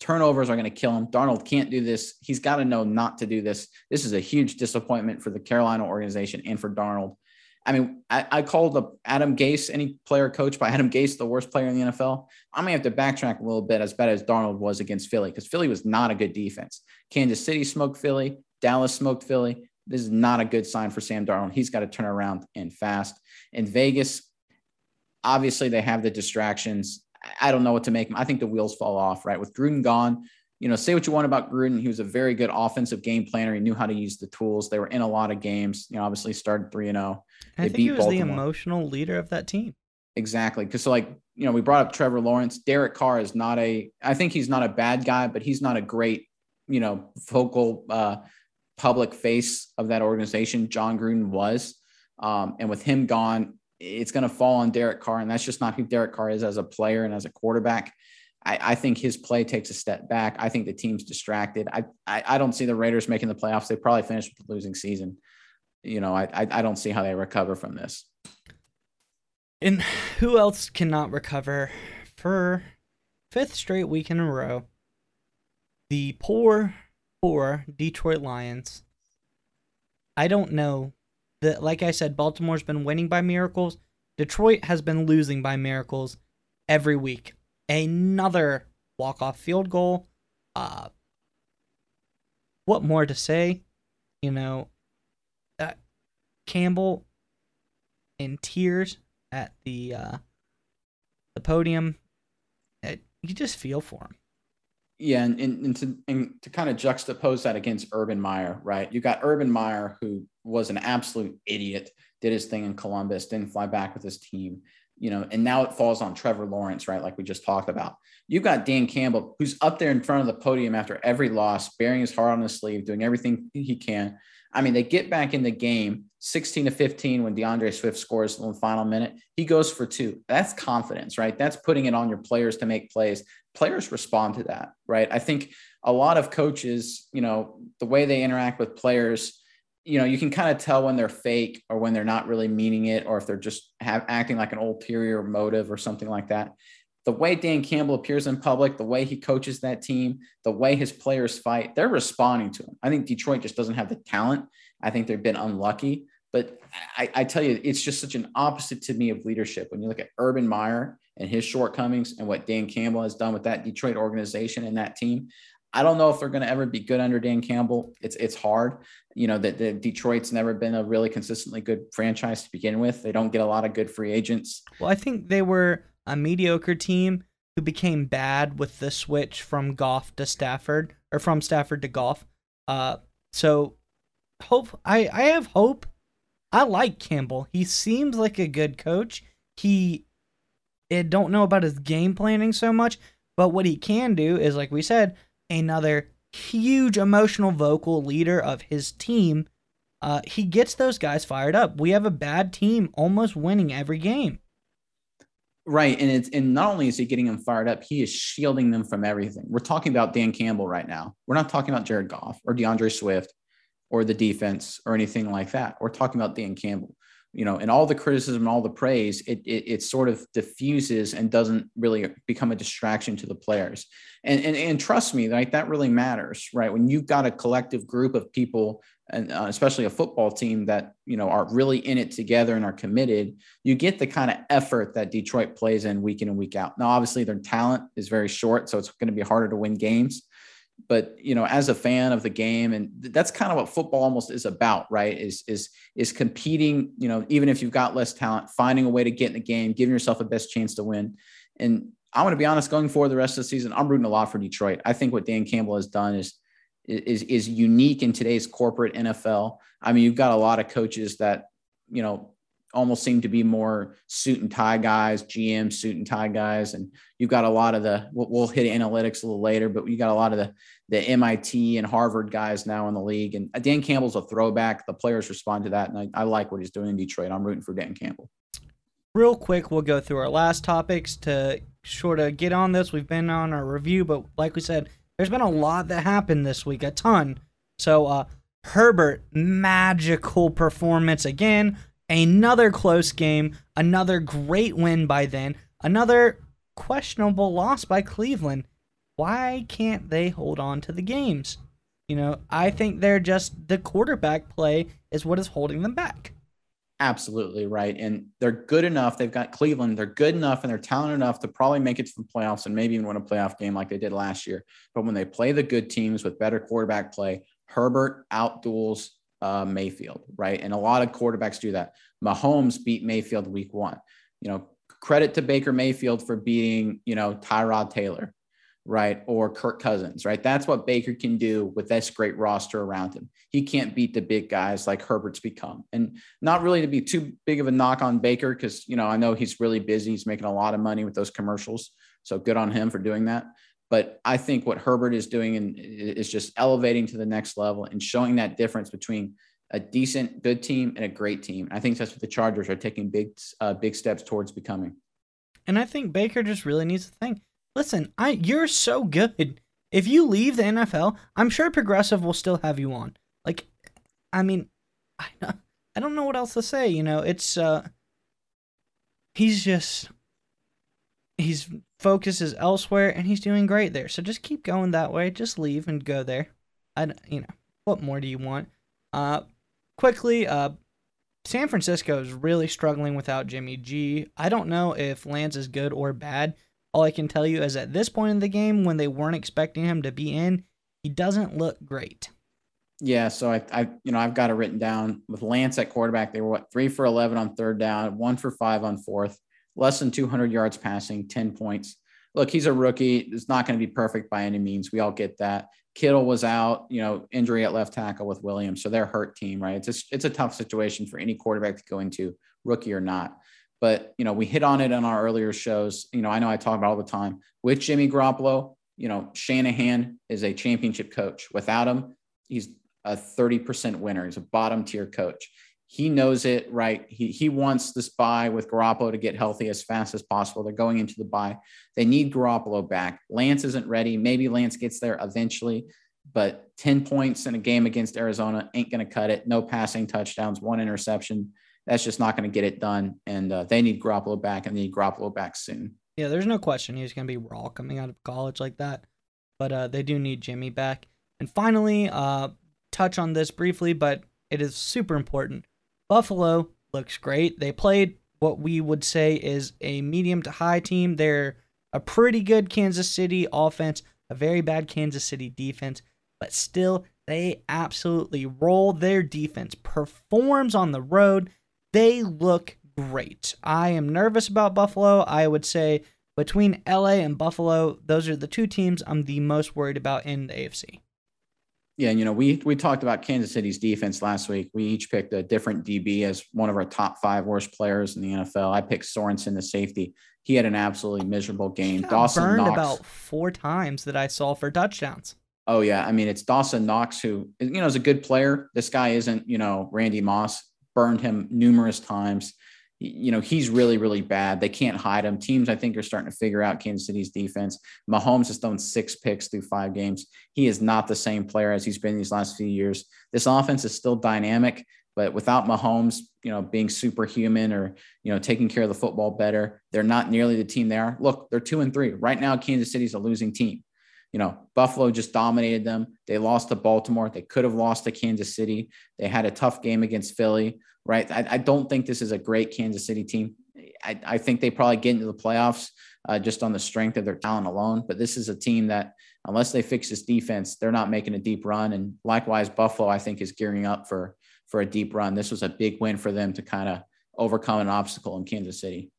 Turnovers are going to kill him. Darnold can't do this. He's got to know not to do this. This is a huge disappointment for the Carolina organization and for Darnold. I mean, I, I called Adam Gase, any player coached by Adam Gase, the worst player in the NFL. I may have to backtrack a little bit as bad as Darnold was against Philly because Philly was not a good defense. Kansas City smoked Philly, Dallas smoked Philly. This is not a good sign for Sam Darnold. He's got to turn around and fast. In Vegas, obviously they have the distractions. I don't know what to make. I think the wheels fall off, right? With Gruden gone, you know, say what you want about Gruden. He was a very good offensive game planner. He knew how to use the tools. They were in a lot of games. You know, obviously started three and zero. Oh. I think he was Baltimore. the emotional leader of that team. Exactly, because so like you know, we brought up Trevor Lawrence. Derek Carr is not a. I think he's not a bad guy, but he's not a great, you know, vocal uh, public face of that organization. Jon Gruden was, um, and with him gone, it's going to fall on Derek Carr, and that's just not who Derek Carr is as a player and as a quarterback. I, I, think his play takes a step back. I think the team's distracted. I, I, I don't see the Raiders making the playoffs. They probably finished with losing season. You know, I, I, I don't see how they recover from this. And who else cannot recover for fifth straight week in a row? The poor, poor Detroit Lions. I don't know that, like I said, Baltimore's been winning by miracles. Detroit has been losing by miracles every week another walk-off field goal. Uh, what more to say? You know, uh, Campbell in tears at the uh, the podium. It, you just feel for him. Yeah, and, and, and to and to kind of juxtapose that against Urban Meyer, right? You got Urban Meyer, who was an absolute idiot, did his thing in Columbus, didn't fly back with his team you know, and now it falls on Trevor Lawrence, right? Like we just talked about. You've got Dan Campbell, who's up there in front of the podium after every loss, bearing his heart on his sleeve, doing everything he can. I mean, they get back in the game 16 to 15 when D'Andre Swift scores in the final minute. He goes for two. That's confidence, right? That's putting it on your players to make plays. Players respond to that, right? I think a lot of coaches, you know, the way they interact with players, you know, you can kind of tell when they're fake or when they're not really meaning it, or if they're just have, acting like an ulterior motive or something like that. The way Dan Campbell appears in public, the way he coaches that team, the way his players fight, they're responding to him. I think Detroit just doesn't have the talent. I think they've been unlucky. But I, I tell you, it's just such an opposite to me of leadership. When you look at Urban Meyer and his shortcomings and what Dan Campbell has done with that Detroit organization and that team, I don't know if they're going to ever be good under Dan Campbell. It's it's hard. You know that the Detroit's never been a really consistently good franchise to begin with. They don't get a lot of good free agents. Well, I think they were a mediocre team who became bad with the switch from Goff to Stafford or from Stafford to Goff. Uh, so hope I I have hope. I like Campbell. He seems like a good coach. He I don't know about his game planning so much, but what he can do is like we said, another huge emotional vocal leader of his team, uh, he gets those guys fired up. We have a bad team almost winning every game. Right. And it's and not only is he getting them fired up, he is shielding them from everything. We're talking about Dan Campbell right now. We're not talking about Jared Goff or D'Andre Swift or the defense or anything like that. We're talking about Dan Campbell. You know, and all the criticism, and all the praise, it, it, it sort of diffuses and doesn't really become a distraction to the players. And, and, and trust me, like that really matters, right? When you've got a collective group of people and uh, especially a football team that you know are really in it together and are committed you get the kind of effort that detroit plays in week in and week out now obviously their talent is very short so it's going to be harder to win games but you know as a fan of the game and that's kind of what football almost is about right is is is competing you know even if you've got less talent finding a way to get in the game giving yourself a best chance to win and i want to be honest going forward the rest of the season i'm rooting a lot for detroit i think what dan campbell has done is is is unique in today's corporate NFL. I mean, you've got a lot of coaches that you know almost seem to be more suit and tie guys, GM suit and tie guys, and you've got a lot of the. We'll, hit analytics a little later, but you got a lot of the the MIT and Harvard guys now in the league. And Dan Campbell's a throwback. The players respond to that, and I, I like what he's doing in Detroit. I'm rooting for Dan Campbell. Real quick, we'll go through our last topics to sort of get on this. We've been on our review, but like we said, there's been a lot that happened this week, a ton. So, uh, Herbert, magical performance again. Another close game. Another great win by then. Another questionable loss by Cleveland. Why can't they hold on to the games? You know, I think they're just the quarterback play is what is holding them back. Absolutely right. And they're good enough. They've got Cleveland. They're good enough and they're talented enough to probably make it to the playoffs and maybe even win a playoff game like they did last year. But when they play the good teams with better quarterback play, Herbert outduels uh, Mayfield, right? And a lot of quarterbacks do that. Mahomes beat Mayfield week one. You know, credit to Baker Mayfield for beating, you know, Tyrod Taylor right? Or Kirk Cousins, right? That's what Baker can do with this great roster around him. He can't beat the big guys like Herbert's become. And not really to be too big of a knock on Baker, because, you know, I know he's really busy. He's making a lot of money with those commercials. So good on him for doing that. But I think what Herbert is doing is just elevating to the next level and showing that difference between a decent, good team and a great team. I think that's what the Chargers are taking big, uh, big steps towards becoming. And I think Baker just really needs to think listen, I you're so good. If you leave the NFL, I'm sure Progressive will still have you on. Like, I mean, I I don't know what else to say. You know, it's uh, he's just he's focus is elsewhere and he's doing great there. So just keep going that way. Just leave and go there. I you know what more do you want? Uh, quickly, uh, San Francisco is really struggling without Jimmy G. I don't know if Lance is good or bad. All I can tell you is at this point in the game, when they weren't expecting him to be in, he doesn't look great. Yeah, so I, I, you know, I've got it written down with Lance at quarterback. They were what three for eleven on third down, one for five on fourth, less than two hundred yards passing, ten points. Look, he's a rookie. It's not going to be perfect by any means. We all get that. Kittle was out, you know, injury at left tackle with Williams, so they're hurt team, right? It's a, it's a tough situation for any quarterback to go into, rookie or not. But you know, we hit on it on our earlier shows. You know, I know I talk about all the time with Jimmy Garoppolo. You know, Shanahan is a championship coach. Without him, he's a 30% winner. He's a bottom tier coach. He knows it, right? He, he wants this bye with Garoppolo to get healthy as fast as possible. They're going into the bye. They need Garoppolo back. Lance isn't ready. Maybe Lance gets there eventually, but 10 points in a game against Arizona ain't going to cut it. No passing touchdowns, one interception that's just not going to get it done. And uh, they need Garoppolo back, and they need Garoppolo back soon. Yeah, there's no question he's going to be raw coming out of college like that. But uh, they do need Jimmy back. And finally, uh, touch on this briefly, but it is super important. Buffalo looks great. They played what we would say is a medium to high team. They're a pretty good Kansas City offense, a very bad Kansas City defense, but still, they absolutely roll. Their defense performs on the road they look great. I am nervous about Buffalo. I would say between LA and Buffalo, those are the two teams I'm the most worried about in the AFC. Yeah, and you know, we we talked about Kansas City's defense last week. We each picked a different DB as one of our top five worst players in the NFL. I picked Sorensen, the safety. He had an absolutely miserable game. Dawson burned Knox, about four times that I saw for touchdowns. Oh yeah, I mean it's Dawson Knox who you know is a good player. This guy isn't you know Randy Moss burned him numerous times. You know, he's really, really bad. They can't hide him. Teams, I think, are starting to figure out Kansas City's defense. Mahomes has thrown six picks through five games. He is not the same player as he's been these last few years. This offense is still dynamic, But without Mahomes, you know, being superhuman or, you know, taking care of the football better, they're not nearly the team they are. Look, they're two and three. Right now, Kansas City's a losing team. You know, Buffalo just dominated them. They lost to Baltimore. They could have lost to Kansas City. They had a tough game against Philly, right? I, I don't think this is a great Kansas City team. I, I think they probably get into the playoffs uh, just on the strength of their talent alone. But this is a team that, unless they fix this defense, they're not making a deep run. And likewise, Buffalo, I think, is gearing up for for a deep run. This was a big win for them to kind of overcome an obstacle in Kansas City.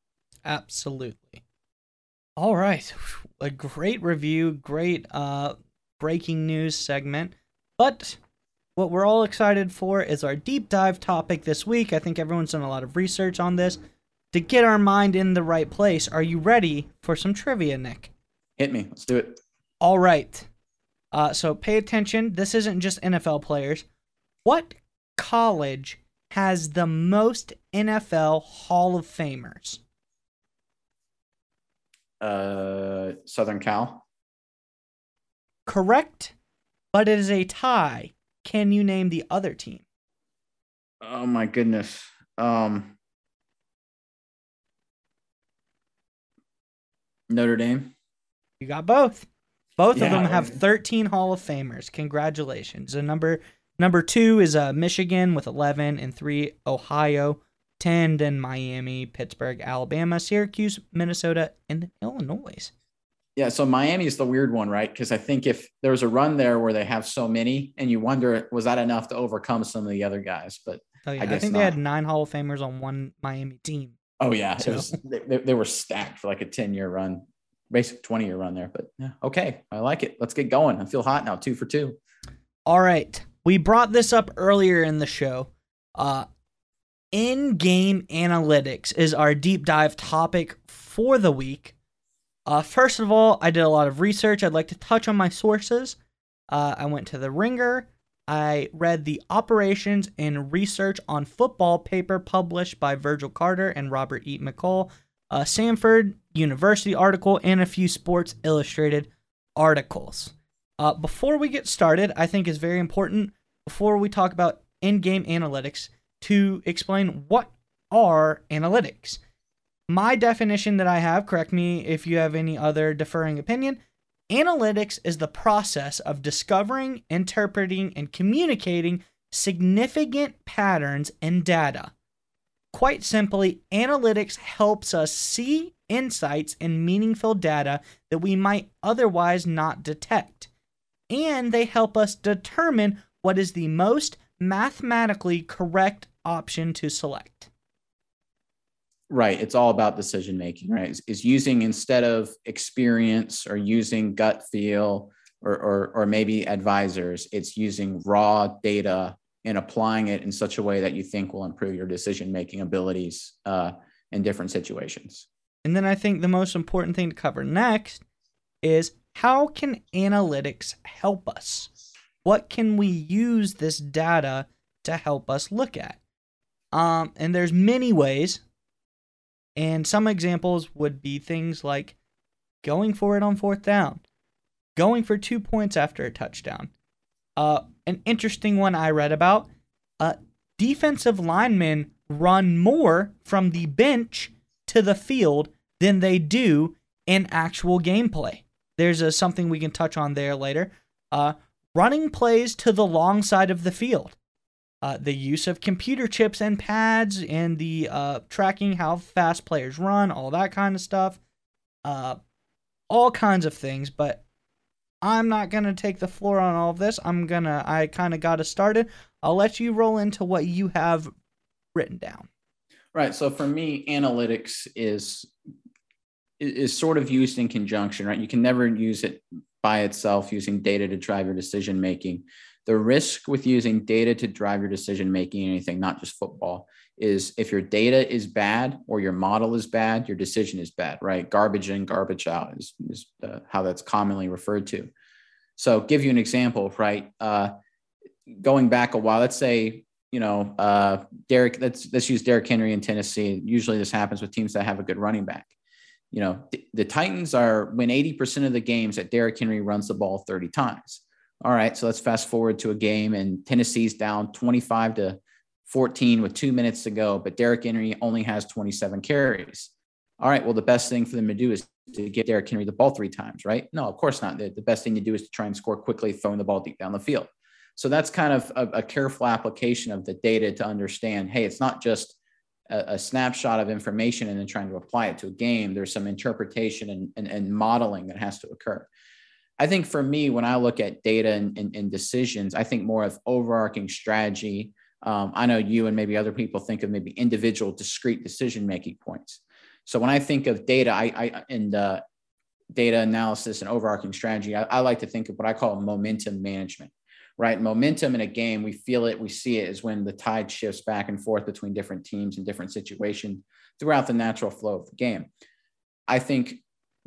Absolutely. All right. A great review, great uh breaking news segment. But what we're all excited for is our deep dive topic this week. I think everyone's done a lot of research on this to get our mind in the right place. Are you ready for some trivia, Nick? Hit me. Let's do it. All right. Uh, so pay attention. This isn't just NFL players. What college has the most NFL Hall of Famers? Uh, Southern Cal. Correct, but it is a tie. Can you name the other team? Oh my goodness. Um, Notre Dame. You got both. Both yeah, of them have 13 Hall of Famers. Congratulations. The number Number two is uh, Michigan with 11, and three, Ohio, 10, then Miami, Pittsburgh, Alabama, Syracuse, Minnesota, and Illinois. Yeah, so Miami is the weird one, right? Because I think if there's a run there where they have so many, and you wonder, was that enough to overcome some of the other guys? But oh, yeah. I, I think not. they had nine Hall of Famers on one Miami team. Oh yeah, so. was, they, they were stacked for like a 10 year run, basic 20 year run there. But yeah, okay, I like it. Let's get going. I feel hot now, two for two. All right, we brought this up earlier in the show. Uh, in game analytics is our deep dive topic for the week. Uh, first of all, I did a lot of research. I'd like to touch on my sources. Uh, I went to the Ringer. I read the Operations and Research on Football paper published by Virgil Carter and Robert E. McCall, a Samford University article, and a few Sports Illustrated articles. Uh, before we get started, I think is very important before we talk about in-game analytics to explain what are analytics. My definition that I have, correct me if you have any other deferring opinion, analytics is the process of discovering, interpreting, and communicating significant patterns in data. Quite simply, analytics helps us see insights and meaningful data that we might otherwise not detect and they help us determine what is the most mathematically correct option to select. Right. It's all about decision making, right? Is, is using instead of experience or using gut feel or, or, or maybe advisors, it's using raw data and applying it in such a way that you think will improve your decision making abilities uh, in different situations. And then I think the most important thing to cover next is how can analytics help us? What can we use this data to help us look at? Um, and there's many ways. And some examples would be things like going for it on fourth down, going for two points after a touchdown. Uh, an interesting one I read about uh, defensive linemen run more from the bench to the field than they do in actual gameplay. There's a, something we can touch on there later. Uh, running plays to the long side of the field. Uh, the use of computer chips and pads and the uh, tracking how fast players run, all that kind of stuff. Uh, all kinds of things, but I'm not going to take the floor on all of this. I'm to, I kind of got us started. I'll let you roll into what you have written down. Right. So for me, analytics is is sort of used in conjunction, right? You can never use it by itself using data to drive your decision making. The risk with using data to drive your decision making, anything, not just football, is if your data is bad or your model is bad, your decision is bad, right? Garbage in, garbage out is, is uh, how that's commonly referred to. So, give you an example, right? Uh, going back a while, let's say, you know, uh, Derrick, let's, let's use Derrick Henry in Tennessee. Usually this happens with teams that have a good running back you know, the, the Titans are win 80% of the games that Derrick Henry runs the ball 30 times. All right, so let's fast forward to a game and Tennessee's down 25 to 14 with two minutes to go, but Derrick Henry only has 27 carries. All right, well, the best thing for them to do is to get Derrick Henry the ball three times, right? No, of course not. The, the best thing to do is to try and score quickly, throwing the ball deep down the field. So that's kind of a, a careful application of the data to understand hey, it's not just a, a, snapshot of information and then trying to apply it to a game. There's some interpretation and, and, and modeling that has to occur. I think for me, when I look at data and, and, and decisions, I think more of overarching strategy. Um, I know you and maybe other people think of maybe individual discrete decision making points. So when I think of data, I, I and uh, data analysis and overarching strategy, I, I, like to think of what I call momentum management. Right, momentum in a game, we feel it, we see it, is when the tide shifts back and forth between different teams and different situations throughout the natural flow of the game. I think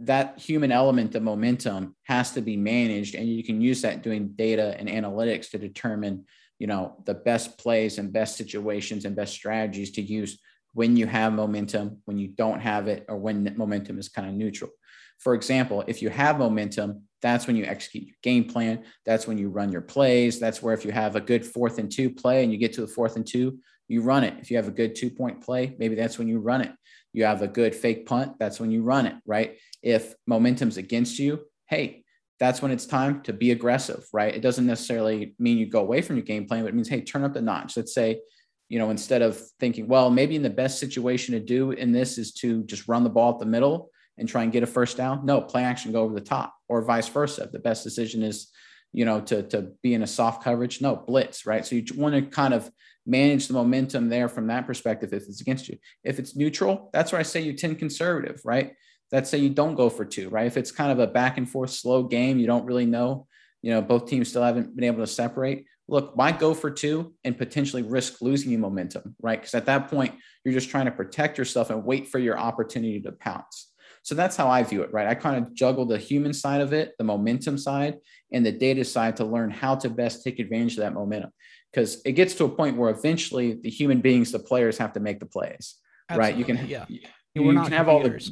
that human element of momentum has to be managed, and you can use that doing data and analytics to determine, you know, the best plays and best situations and best strategies to use when you have momentum, when you don't have it, or when momentum is kind of neutral. For example, if you have momentum, that's when you execute your game plan. That's when you run your plays. That's where if you have a good fourth and two play and you get to the fourth and two, you run it. If you have a good two point play, maybe that's when you run it. You have a good fake punt, that's when you run it, right? If momentum's against you, hey, that's when it's time to be aggressive, right? It doesn't necessarily mean you go away from your game plan, but it means, hey, turn up the notch. Let's say you know, instead of thinking, well, maybe in the best situation to do in this is to just run the ball at the middle and try and get a first down. No, play action, go over the top, or vice versa. The best decision is, you know, to to be in a soft coverage, no, blitz, right? So you want to kind of manage the momentum there from that perspective if it's against you. If it's neutral, that's where I say you tend conservative, right? That's say you don't go for two, right? If it's kind of a back and forth slow game, you don't really know, you know, both teams still haven't been able to separate look, why go for two and potentially risk losing you momentum, right? Because at that point, you're just trying to protect yourself and wait for your opportunity to pounce. So that's how I view it, right? I kind of juggle the human side of it, the momentum side, and the data side to learn how to best take advantage of that momentum. Because it gets to a point where eventually the human beings, the players, have to make the plays, Absolutely, right? You can, yeah, you, you can have all the,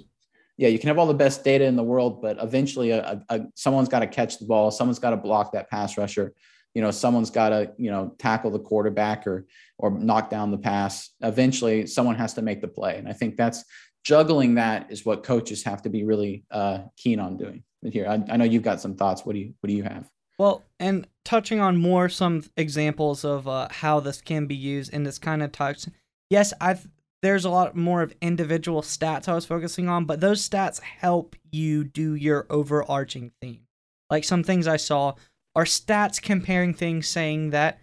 yeah, you can have all the best data in the world, but eventually, a, a, a someone's got to catch the ball, someone's got to block that pass rusher you know someone's got to you know tackle the quarterback or or knock down the pass. Eventually someone has to make the play and i think that's juggling that is what coaches have to be really uh, keen on doing. Here I, I, know you've got some thoughts. What do you what do you have well and touching on more some examples of uh, how this can be used in this kind of touch yes i've there's a lot more of individual stats i was focusing on but those stats help you do your overarching theme like some things i saw are stats comparing things saying that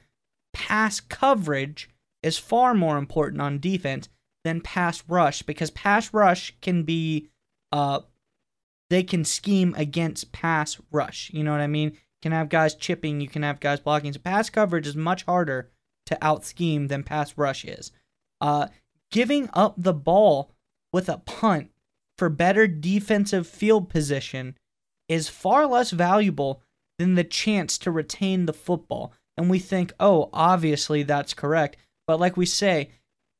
pass coverage is far more important on defense than pass rush because pass rush can be uh they can scheme against pass rush. You know what I mean? Can have guys chipping, you can have guys blocking. So pass coverage is much harder to out scheme than pass rush is. Uh giving up the ball with a punt for better defensive field position is far less valuable than the chance to retain the football. And we think, oh, obviously that's correct. But like we say,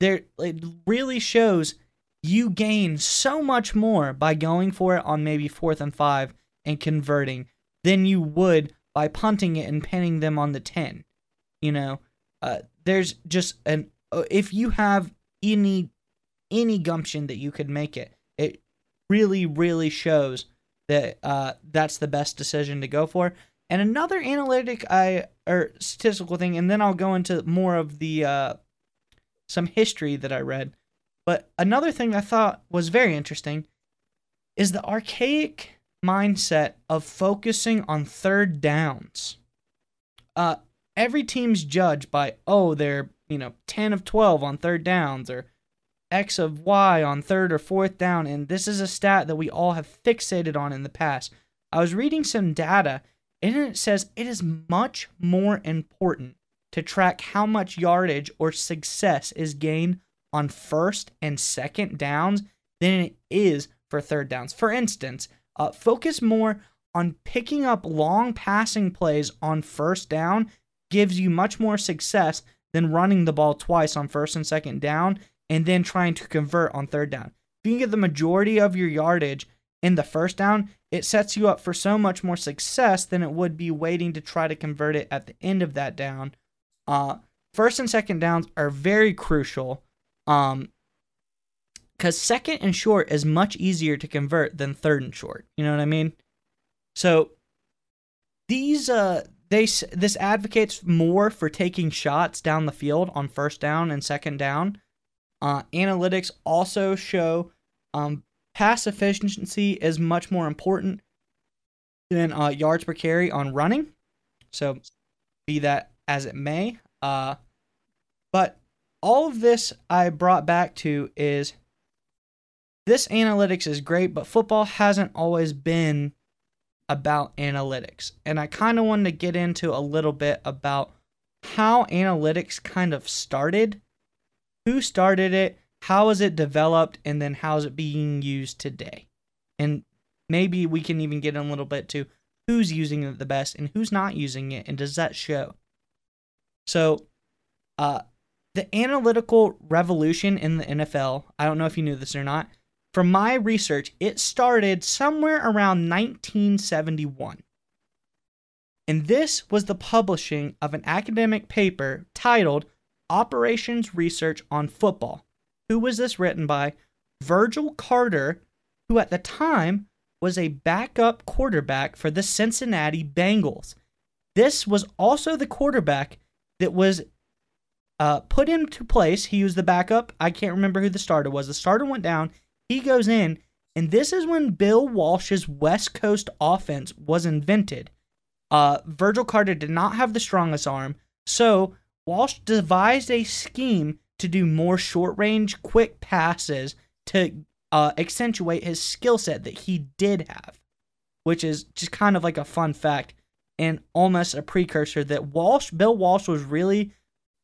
there it really shows you gain so much more by going for it on maybe fourth and five and converting than you would by punting it and pinning them on the 10. You know, uh, there's just an uh, if you have any any gumption that you could make it, it really really shows that uh, that's the best decision to go for. And another analytic I or statistical thing, and then I'll go into more of the uh, some history that I read. But another thing I thought was very interesting is the archaic mindset of focusing on third downs. Uh, every team's judged by oh they're you know 10 of 12 on third downs or x of y on third or fourth down and this is a stat that we all have fixated on in the past i was reading some data and it says it is much more important to track how much yardage or success is gained on first and second downs than it is for third downs. For instance, uh, focus more on picking up long passing plays on first down gives you much more success than running the ball twice on first and second down and then trying to convert on third down. If you can get the majority of your yardage in the first down, it sets you up for so much more success than it would be waiting to try to convert it at the end of that down. Uh, first and second downs are very crucial. Um, because second and short is much easier to convert than third and short. You know what I mean? So these uh they this advocates more for taking shots down the field on first down and second down. Uh, analytics also show um, pass efficiency is much more important than uh, yards per carry on running. So, be that as it may, uh, but all of this I brought back to is this analytics is great, but football hasn't always been about analytics. And I kind of wanted to get into a little bit about how analytics kind of started, who started it, how is it developed, and then how is it being used today. And maybe we can even get in a little bit to who's using it the best and who's not using it, and does that show? So, uh, the analytical revolution in the NFL, I don't know if you knew this or not, from my research, it started somewhere around 1971. And this was the publishing of an academic paper titled Operations Research on Football. Who was this written by? Virgil Carter, who at the time was a backup quarterback for the Cincinnati Bengals. This was also the quarterback that was uh, put into place. He was the backup. I can't remember who the starter was. The starter went down. He goes in, and this is when Bill Walsh's West Coast offense was invented. Uh, Virgil Carter did not have the strongest arm, so Walsh devised a scheme to do more short range, quick passes to uh, accentuate his skill set that he did have, which is just kind of like a fun fact and almost a precursor that Walsh, Bill Walsh, was really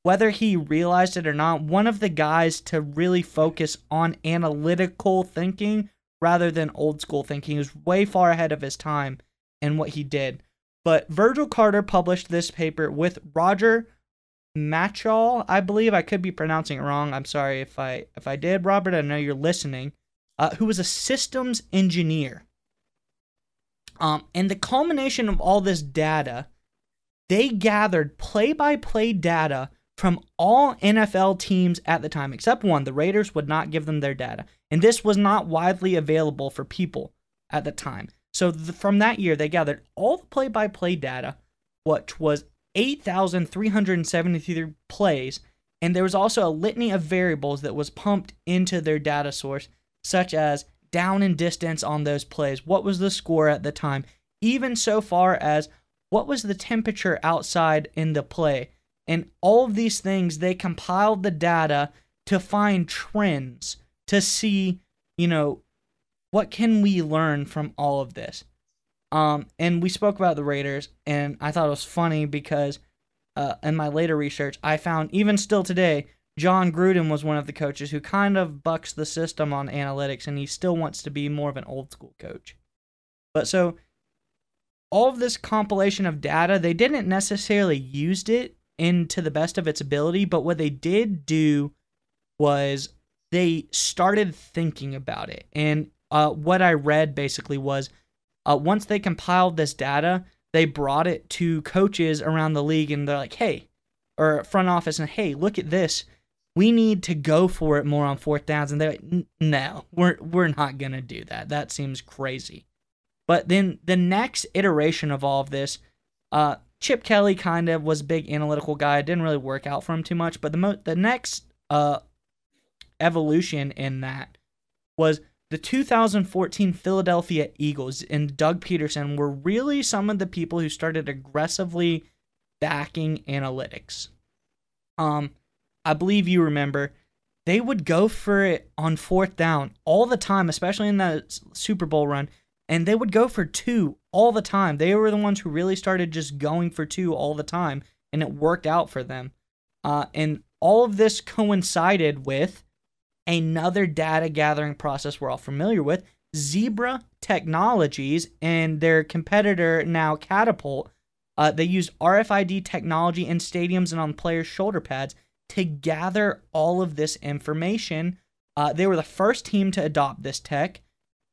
whether he realized it or not, one of the guys to really focus on analytical thinking rather than old school thinking. He was way far ahead of his time in what he did. But Virgil Carter published this paper with Roger Machol, I believe. I could be pronouncing it wrong. I'm sorry if I if I did, Robert. I know you're listening. Uh, who was a systems engineer. Um, and the culmination of all this data, they gathered play-by-play data from all NFL teams at the time, except one. The Raiders would not give them their data. And this was not widely available for people at the time. So the, from that year, they gathered all the play by play data, which was 8,373 plays. And there was also a litany of variables that was pumped into their data source, such as down and distance on those plays, what was the score at the time, even so far as what was the temperature outside in the play and all of these things, they compiled the data to find trends to see, you know, what can we learn from all of this. Um, and we spoke about the Raiders, and I thought it was funny because uh, in my later research, I found even still today, Jon Gruden was one of the coaches who kind of bucks the system on analytics, and he still wants to be more of an old school coach. But so all of this compilation of data, they didn't necessarily used it into the best of its ability, but what they did do was they started thinking about it. And uh, what I read basically was uh, once they compiled this data, they brought it to coaches around the league and they're like, hey, or front office, and hey, look at this. We need to go for it more on fourth downs. And they're like, no, we're, we're not going to do that. That seems crazy. But then the next iteration of all of this, uh, Chip Kelly kind of was a big analytical guy. It didn't really work out for him too much. But the mo- the next uh, evolution in that was the 2014 Philadelphia Eagles and Doug Pederson were really some of the people who started aggressively backing analytics. Um, I believe you remember they would go for it on fourth down all the time, especially in the Super Bowl run and they would go for two all the time. They were the ones who really started just going for two all the time, and it worked out for them. Uh, and all of this coincided with another data gathering process we're all familiar with Zebra Technologies and their competitor now Catapult. Uh, they used RFID technology in stadiums and on players' shoulder pads to gather all of this information. Uh, they were the first team to adopt this tech.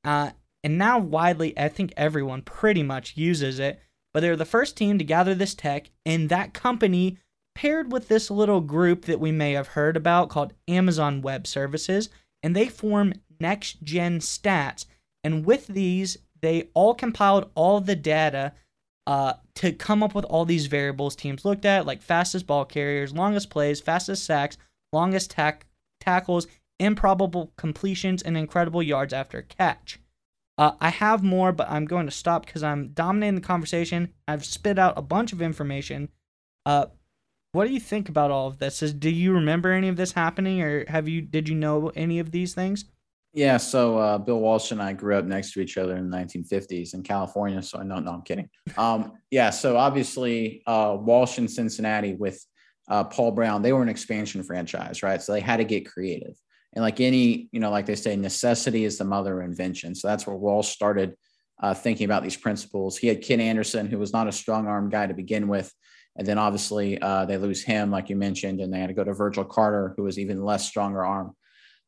Uh, and now widely, I think everyone pretty much uses it. But they're the first team to gather this tech, and that company paired with this little group that we may have heard about called Amazon Web Services, and they form Next Gen Stats. And with these, they all compiled all the data uh, to come up with all these variables teams looked at, like fastest ball carriers, longest plays, fastest sacks, longest tack- tackles, improbable completions, and incredible yards after catch. Uh, I have more, but I'm going to stop because I'm dominating the conversation. I've spit out a bunch of information. Uh, what do you think about all of this? Is, do you remember any of this happening, or have you did you know any of these things? Yeah, so uh, Bill Walsh and I grew up next to each other in the 1950s in California. So know, no, I'm kidding. Um, yeah, so obviously uh, Walsh and Cincinnati with uh, Paul Brown, they were an expansion franchise, right? So they had to get creative. And like any, you know, like they say, necessity is the mother of invention. So that's where Walsh started uh, thinking about these principles. He had Ken Anderson, who was not a strong arm guy to begin with. And then obviously uh, they lose him, like you mentioned, and they had to go to Virgil Carter, who was even less stronger arm.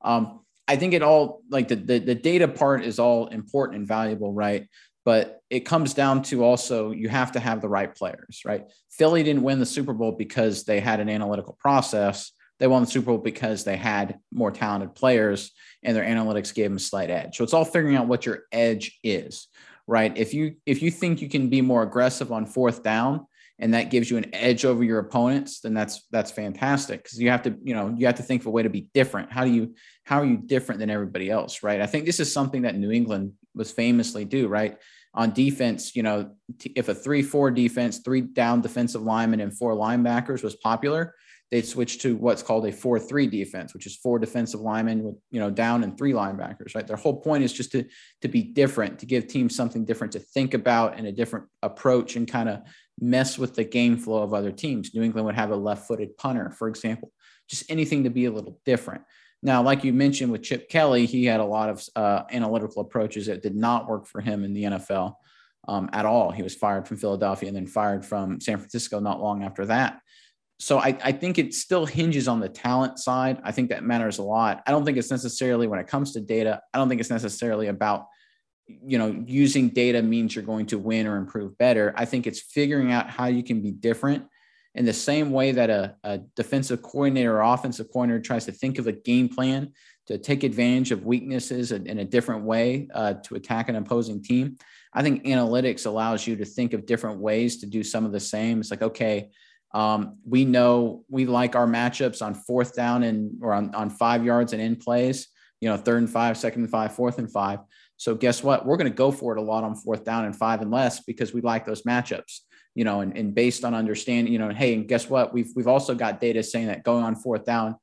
Um, I think it all like the, the, the data part is all important and valuable, right? But it comes down to also you have to have the right players, right? Philly didn't win the Super Bowl because they had an analytical process. They won the Super Bowl because they had more talented players and their analytics gave them a slight edge. So it's all figuring out what your edge is, right? If you if you think you can be more aggressive on fourth down, and that gives you an edge over your opponents, then that's that's fantastic because you have to, you know, you have to think of a way to be different. How do you how are you different than everybody else, right? I think this is something that New England was famously do, right? On defense, you know, if a 3-4 defense, three down defensive linemen and four linebackers was popular, they'd switch to what's called a 4-3 defense, which is four defensive linemen with, you know, down and three linebackers, right? Their whole point is just to to be different, to give teams something different to think about and a different approach and kind of mess with the game flow of other teams. New England would have a left footed punter, for example, just anything to be a little different. Now, like you mentioned with Chip Kelly, he had a lot of uh, analytical approaches that did not work for him in the NFL um, at all. He was fired from Philadelphia and then fired from San Francisco not long after that. So I, I think it still hinges on the talent side. I think that matters a lot. I don't think it's necessarily when it comes to data, I don't think it's necessarily about you know, using data means you're going to win or improve better. I think it's figuring out how you can be different in the same way that a, a defensive coordinator or offensive coordinator tries to think of a game plan to take advantage of weaknesses in, in a different way uh, to attack an opposing team. I think analytics allows you to think of different ways to do some of the same. It's like, okay, um, we know we like our matchups on fourth down and or on, on five yards and in plays, you know, third and five, second and five, fourth and five. So guess what? We're going to go for it a lot on fourth down and five and less because we like those matchups, you know, and, and based on understanding, you know, hey, and guess what? We've we've also got data saying that going on fourth down,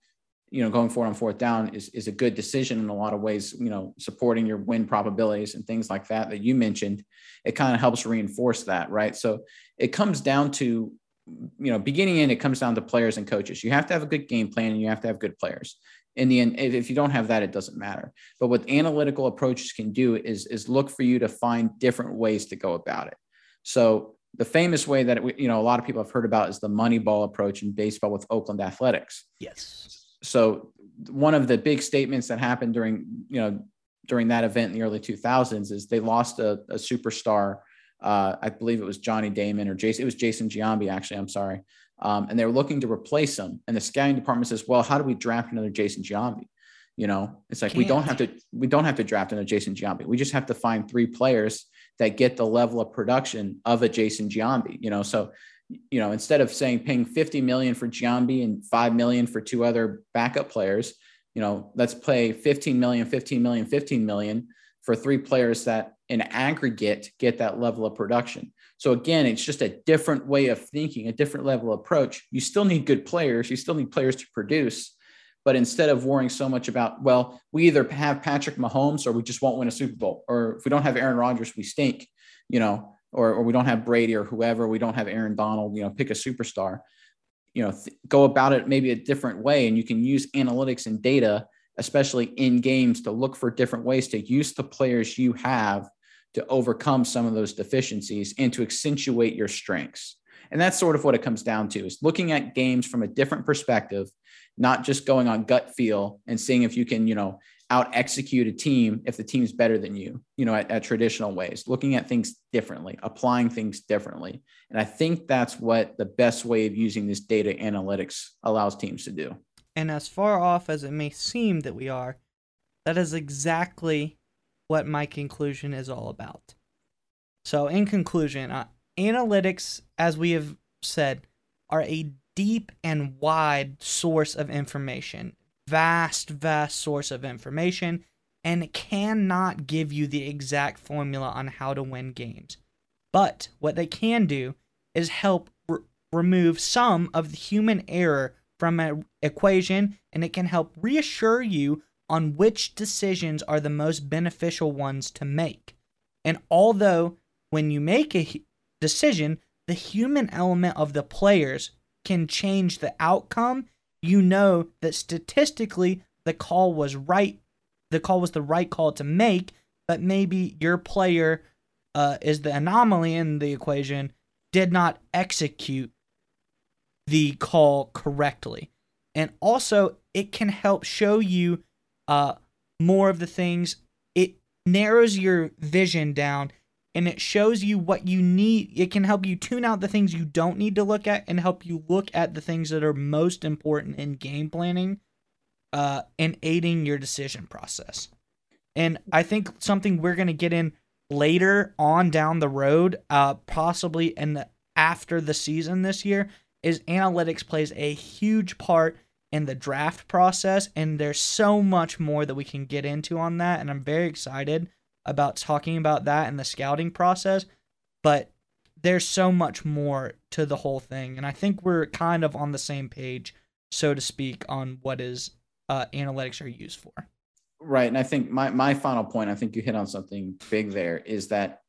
you know, going forward on fourth down is, is a good decision in a lot of ways, you know, supporting your win probabilities and things like that that you mentioned. It kind of helps reinforce that, right? So it comes down to you know, beginning in, it comes down to players and coaches. You have to have a good game plan and you have to have good players. In the end if you don't have that it doesn't matter. But what analytical approaches can do is is look for you to find different ways to go about it. So the famous way that we, you know a lot of people have heard about is the money ball approach in baseball with oakland athletics. Yes. So one of the big statements that happened during you know during that event in the early 2000s is they lost a, a superstar uh, i believe it was johnny damon or jason it was jason giambi actually i'm sorry um, and they were looking to replace him. And the scouting department says, "Well, how do we draft another Jason Giambi?" You know, it's like Can't. we don't have to we don't have to draft another Jason Giambi. We just have to find three players that get the level of production of a Jason Giambi. You know, so you know instead of saying paying 50 million for Giambi and 5 million for two other backup players, you know, let's pay 15 million, 15 million, 15 million for three players that in aggregate get that level of production. So again, it's just a different way of thinking, a different level of approach. You still need good players, you still need players to produce. But instead of worrying so much about, well, we either have Patrick Mahomes or we just won't win a Super Bowl, or if we don't have Aaron Rodgers, we stink, you know, or, or we don't have Brady or whoever, we don't have Aaron Donald, you know, pick a superstar, you know, th- go about it maybe a different way. And you can use analytics and data, especially in games, to look for different ways to use the players you have to overcome some of those deficiencies and to accentuate your strengths. And that's sort of what it comes down to is looking at games from a different perspective, not just going on gut feel and seeing if you can, you know, out execute a team if the team's better than you, you know, at, at, traditional ways, looking at things differently, applying things differently. And I think that's what the best way of using this data analytics allows teams to do. And as far off as it may seem that we are, that is exactly what my conclusion is all about. So, in conclusion, uh, analytics, as we have said, are a deep and wide source of information vast, vast source of information and cannot give you the exact formula on how to win games. But what they can do is help r- remove some of the human error from an equation and it can help reassure you on which decisions are the most beneficial ones to make. And although when you make a decision, the human element of the players can change the outcome you know that statistically the call was right. The call was the right call to make, but maybe your player uh, is the anomaly in the equation, did not execute the call correctly. And also, it can help show you uh, more of the things. It narrows your vision down and it shows you what you need. It can help you tune out the things you don't need to look at and help you look at the things that are most important in game planning uh, and aiding your decision process. And I think something we're going to get in later on down the road, uh, possibly in the, after the season this year, is analytics plays a huge part in the draft process. And there's so much more that we can get into on that. And I'm very excited about talking about that and the scouting process, but there's so much more to the whole thing. And I think we're kind of on the same page, so to speak, on what is uh, analytics are used for. Right. And I think my, my final point, I think you hit on something big there, is that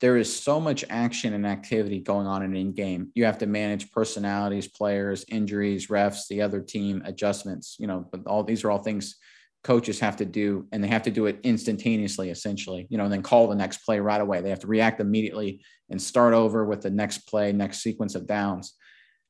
there is so much action and activity going on in in game. You have to manage personalities, players, injuries, refs, the other team, adjustments, you know, but all these are all things coaches have to do, and they have to do it instantaneously, essentially, you know, and then call the next play right away. They have to react immediately and start over with the next play, next sequence of downs.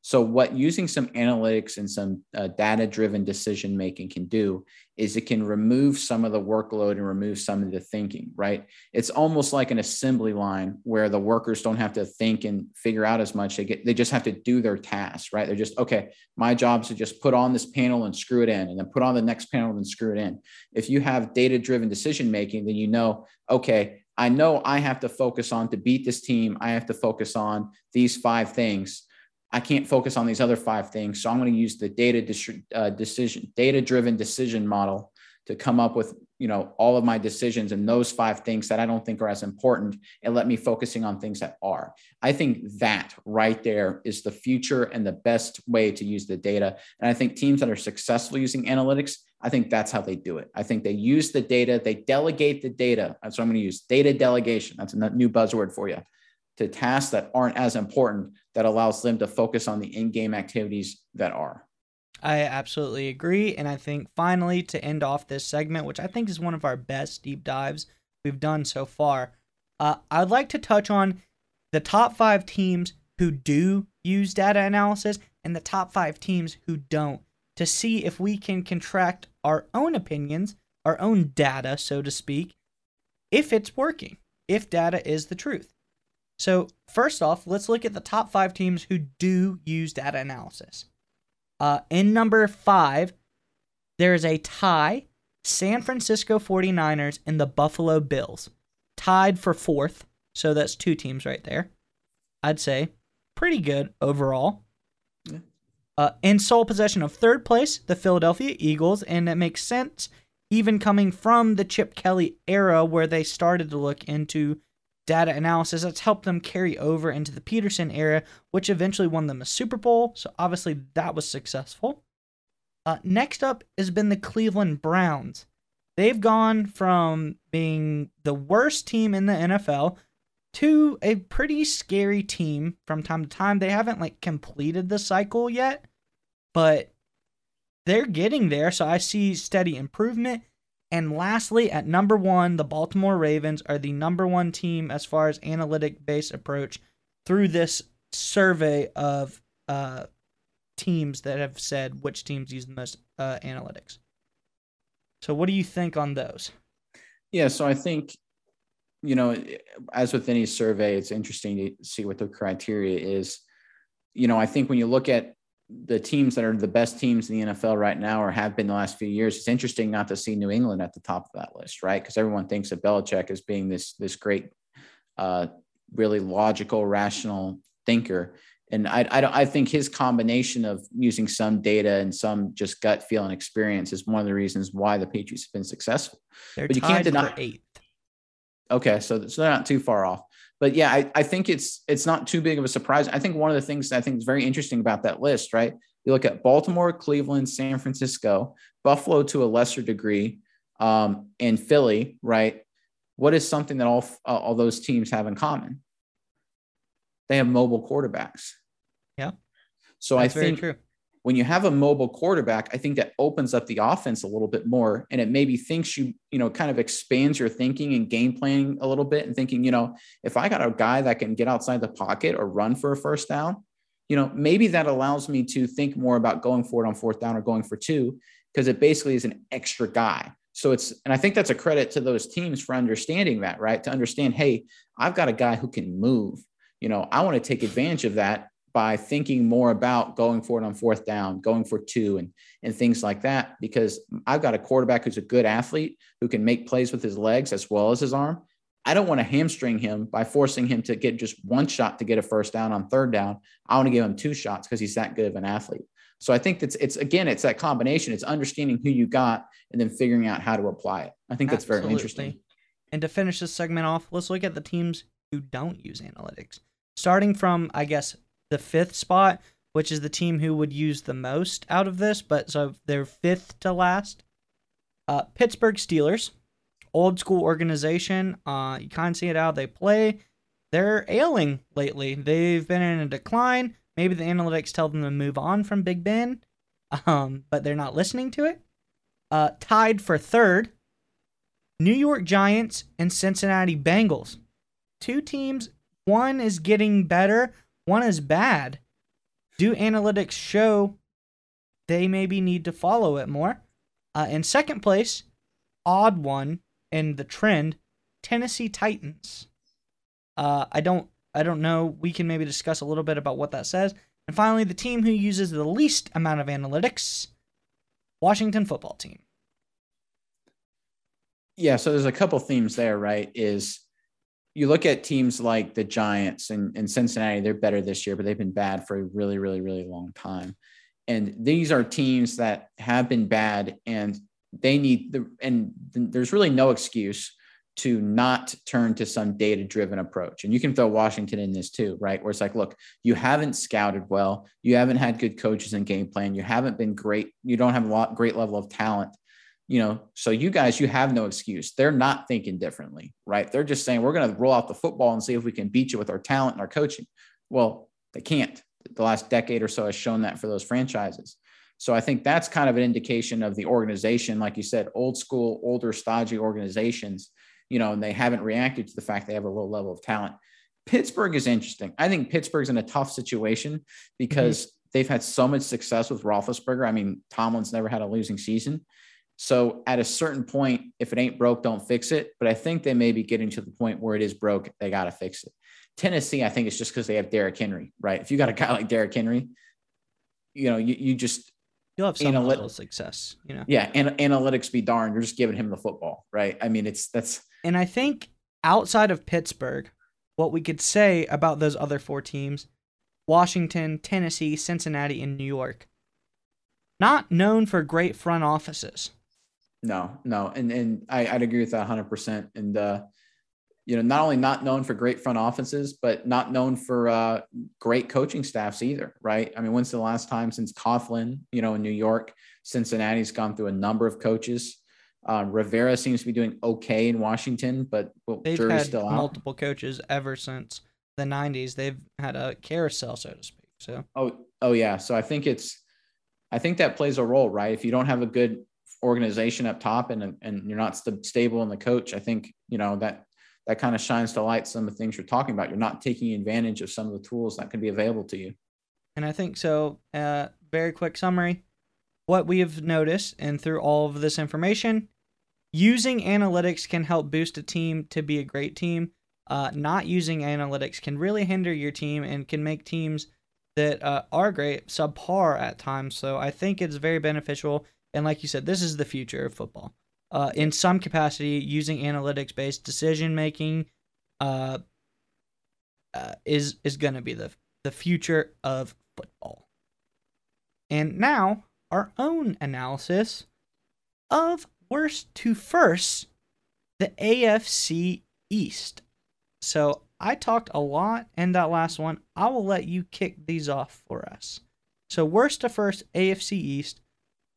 So, what using some analytics and some uh, data driven decision making can do is it can remove some of the workload and remove some of the thinking, right? It's almost like an assembly line where the workers don't have to think and figure out as much. They get, they just have to do their tasks, right? They're just, okay, my job is to just put on this panel and screw it in, and then put on the next panel and screw it in. If you have data driven decision making, then you know, okay, I know I have to focus on to beat this team. I have to focus on these five things I can't focus on these other five things. So I'm going to use the data dis- uh, decision, data driven decision model to come up with, you know, all of my decisions and those five things that I don't think are as important and let me focusing on things that are. I think that right there is the future and the best way to use the data. And I think teams that are successful using analytics, I think that's how they do it. I think they use the data, they delegate the data. What I'm going to use data delegation. That's a new buzzword for you to tasks that aren't as important that allows them to focus on the in-game activities that are. I absolutely agree. And I think finally to end off this segment, which I think is one of our best deep dives we've done so far, uh, I'd like to touch on the top five teams who do use data analysis and the top five teams who don't to see if we can contract our own opinions, our own data, so to speak, if it's working, if data is the truth. So, first off, let's look at the top five teams who do use data analysis. Uh, in number five, there is a tie San Francisco 49ers and the Buffalo Bills. Tied for fourth. So, that's two teams right there. I'd say pretty good overall. Yeah. Uh, in sole possession of third place, the Philadelphia Eagles, and it makes sense even coming from the Chip Kelly era where they started to look into data analysis that's helped them carry over into the Pederson era, which eventually won them a Super Bowl. So obviously that was successful. Uh, next up has been the Cleveland Browns. They've gone from being the worst team in the NFL to a pretty scary team from time to time. They haven't like completed the cycle yet, but they're getting there. So I see steady improvement. And lastly, at number one, the Baltimore Ravens are the number one team as far as analytic based approach through this survey of uh, teams that have said which teams use the most uh, analytics. So, what do you think on those? Yeah, so I think, you know, as with any survey, it's interesting to see what the criteria is. You know, I think when you look at the teams that are the best teams in the NFL right now or have been the last few years, it's interesting not to see New England at the top of that list, right? Because everyone thinks of Belichick as being this this great, uh, really logical, rational thinker. And I, I, I think his combination of using some data and some just gut feeling experience is one of the reasons why the Patriots have been successful. They're but you can't deny eighth. Okay, so so they're not too far off but yeah, I, I think it's it's not too big of a surprise. I think one of the things I think is very interesting about that list, right? You look at Baltimore, Cleveland, San Francisco, Buffalo to a lesser degree, um, and Philly, right? What is something that all uh, all those teams have in common? They have mobile quarterbacks. Yeah. So That's I think true when you have a mobile quarterback, I think that opens up the offense a little bit more. And it maybe thinks you, you know, kind of expands your thinking and game planning a little bit and thinking, you know, if I got a guy that can get outside the pocket or run for a first down, you know, maybe that allows me to think more about going for it on fourth down or going for two, because it basically is an extra guy. So it's, and I think that's a credit to those teams for understanding that, right? To understand, hey, I've got a guy who can move. You know, I want to take advantage of that by thinking more about going for it on fourth down, going for two, and and things like that. Because I've got a quarterback who's a good athlete who can make plays with his legs as well as his arm. I don't want to hamstring him by forcing him to get just one shot to get a first down on third down. I want to give him two shots because he's that good of an athlete. So I think that's it's again, it's that combination. It's understanding who you got and then figuring out how to apply it. I think that's Absolutely. very interesting. And to finish this segment off, let's look at the teams who don't use analytics. Starting from, I guess, the fifth spot, which is the team who would use the most out of this, but so they're fifth to last. Uh, Pittsburgh Steelers, old school organization. Uh, you of see it how they play. They're ailing lately. They've been in a decline. Maybe the analytics tell them to move on from Big Ben, um, but they're not listening to it. Uh, tied for third, New York Giants and Cincinnati Bengals. Two teams. One is getting better, one is bad. Do analytics show they maybe need to follow it more? Uh, in second place, odd one in the trend, Tennessee Titans. Uh, I don't I don't know. We can maybe discuss a little bit about what that says. And finally, the team who uses the least amount of analytics, Washington football team. Yeah, so there's a couple themes there, right? Is you look at teams like the Giants and, and Cincinnati, they're better this year, but they've been bad for a really, really, really long time. And these are teams that have been bad and they need the, and there's really no excuse to not turn to some data driven approach. And you can throw Washington in this too, right? Where it's like, look, you haven't scouted well, you haven't had good coaches and game plan, you haven't been great, you don't have a lot great level of talent you know, so you guys, you have no excuse. They're not thinking differently, right? They're just saying, we're going to roll out the football and see if we can beat you with our talent and our coaching. Well, they can't. The last decade or so has shown that for those franchises. So I think that's kind of an indication of the organization, like you said, old school, older, stodgy organizations, you know, and they haven't reacted to the fact they have a low level of talent. Pittsburgh is interesting. I think Pittsburgh's in a tough situation because mm-hmm. they've had so much success with Roethlisberger. I mean, Tomlin's never had a losing season. So at a certain point, if it ain't broke, don't fix it. But I think they may be getting to the point where it is broke. They got to fix it. Tennessee, I think it's just because they have Derrick Henry, right? If you got a guy like Derrick Henry, you know, you, you just you'll have some level of success, you know. Yeah, and analytics be darned. You're just giving him the football, right? I mean, it's that's and I think outside of Pittsburgh, what we could say about those other four teams, Washington, Tennessee, Cincinnati, and New York, not known for great front offices. No, no, and and I, would agree with that 100. percent And uh, you know, not only not known for great front offices, but not known for uh, great coaching staffs either, right? I mean, when's the last time since Coughlin, you know, in New York, Cincinnati's gone through a number of coaches. Uh, Rivera seems to be doing okay in Washington, but well, they've had still multiple coaches ever since the '90s. They've had a carousel, so to speak. So, oh, oh yeah. So I think it's, I think that plays a role, right? If you don't have a good organization up top and and you're not st- stable in the coach, I think you know that that kind of shines to light some of the things you're talking about. You're not taking advantage of some of the tools that can be available to you. And I think so. Uh, very quick summary what we have noticed, and through all of this information, using analytics can help boost a team to be a great team. Uh, not using analytics can really hinder your team and can make teams that uh, are great subpar at times. So I think it's very beneficial. And like you said, this is the future of football. Uh, in some capacity, using analytics based decision making uh, uh, is is going to be the the future of football. And now our own analysis of worst to first, the AFC East. So I talked a lot in that last one. I will let you kick these off for us. So worst to first, AFC East.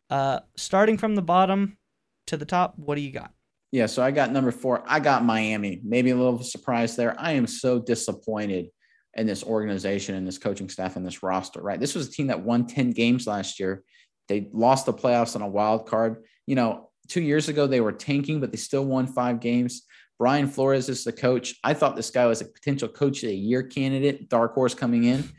Uh, starting from the bottom to the top, what do you got? Yeah, so I got number four. I got Miami. Maybe a little surprise there. I am so disappointed in this organization and this coaching staff and this roster, right? This was a team that won 10 games last year. They lost the playoffs on a wild card. You know, two years ago they were tanking, but they still won five games. Brian Flores is the coach. I thought this guy was a potential coach of the year candidate, dark horse coming in.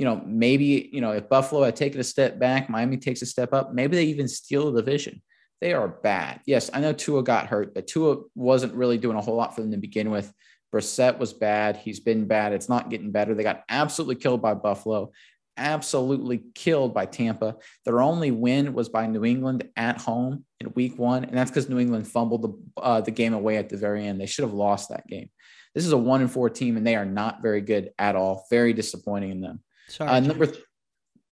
You know, maybe, you know, if Buffalo had taken a step back, Miami takes a step up, maybe they even steal the division. They are bad. Yes, I know Tua got hurt, but Tua wasn't really doing a whole lot for them to begin with. Brissett was bad. He's been bad. It's not getting better. They got absolutely killed by Buffalo absolutely killed by Tampa. Their only win was by New England at home in week one. And that's because New England fumbled the, uh, the game away at the very end. They should have lost that game. This is a one and four team, and they are not very good at all. Very disappointing in them. Sorry, uh, number th-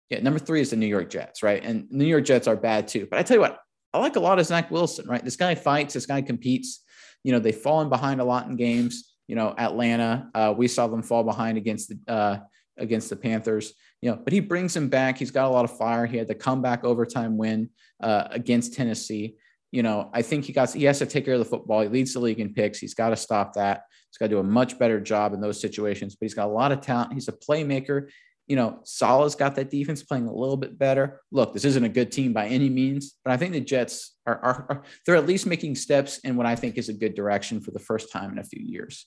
yeah, number three is the New York Jets, right? And New York Jets are bad too. But I tell you what, I like a lot of Zach Wilson, right? This guy fights, this guy competes. You know, they've fallen behind a lot in games. You know, Atlanta, uh, we saw them fall behind against the uh, against the Panthers you know, but he brings him back. He's got a lot of fire. He had the comeback overtime win uh, against Tennessee. You know, I think he got he has to take care of the football. He leads the league in picks. He's got to stop that. He's got to do a much better job in those situations. But he's got a lot of talent. He's a playmaker. You know, Saleh's got that defense playing a little bit better. Look, this isn't a good team by any means, but I think the Jets are, are, are they're at least making steps in what I think is a good direction for the first time in a few years.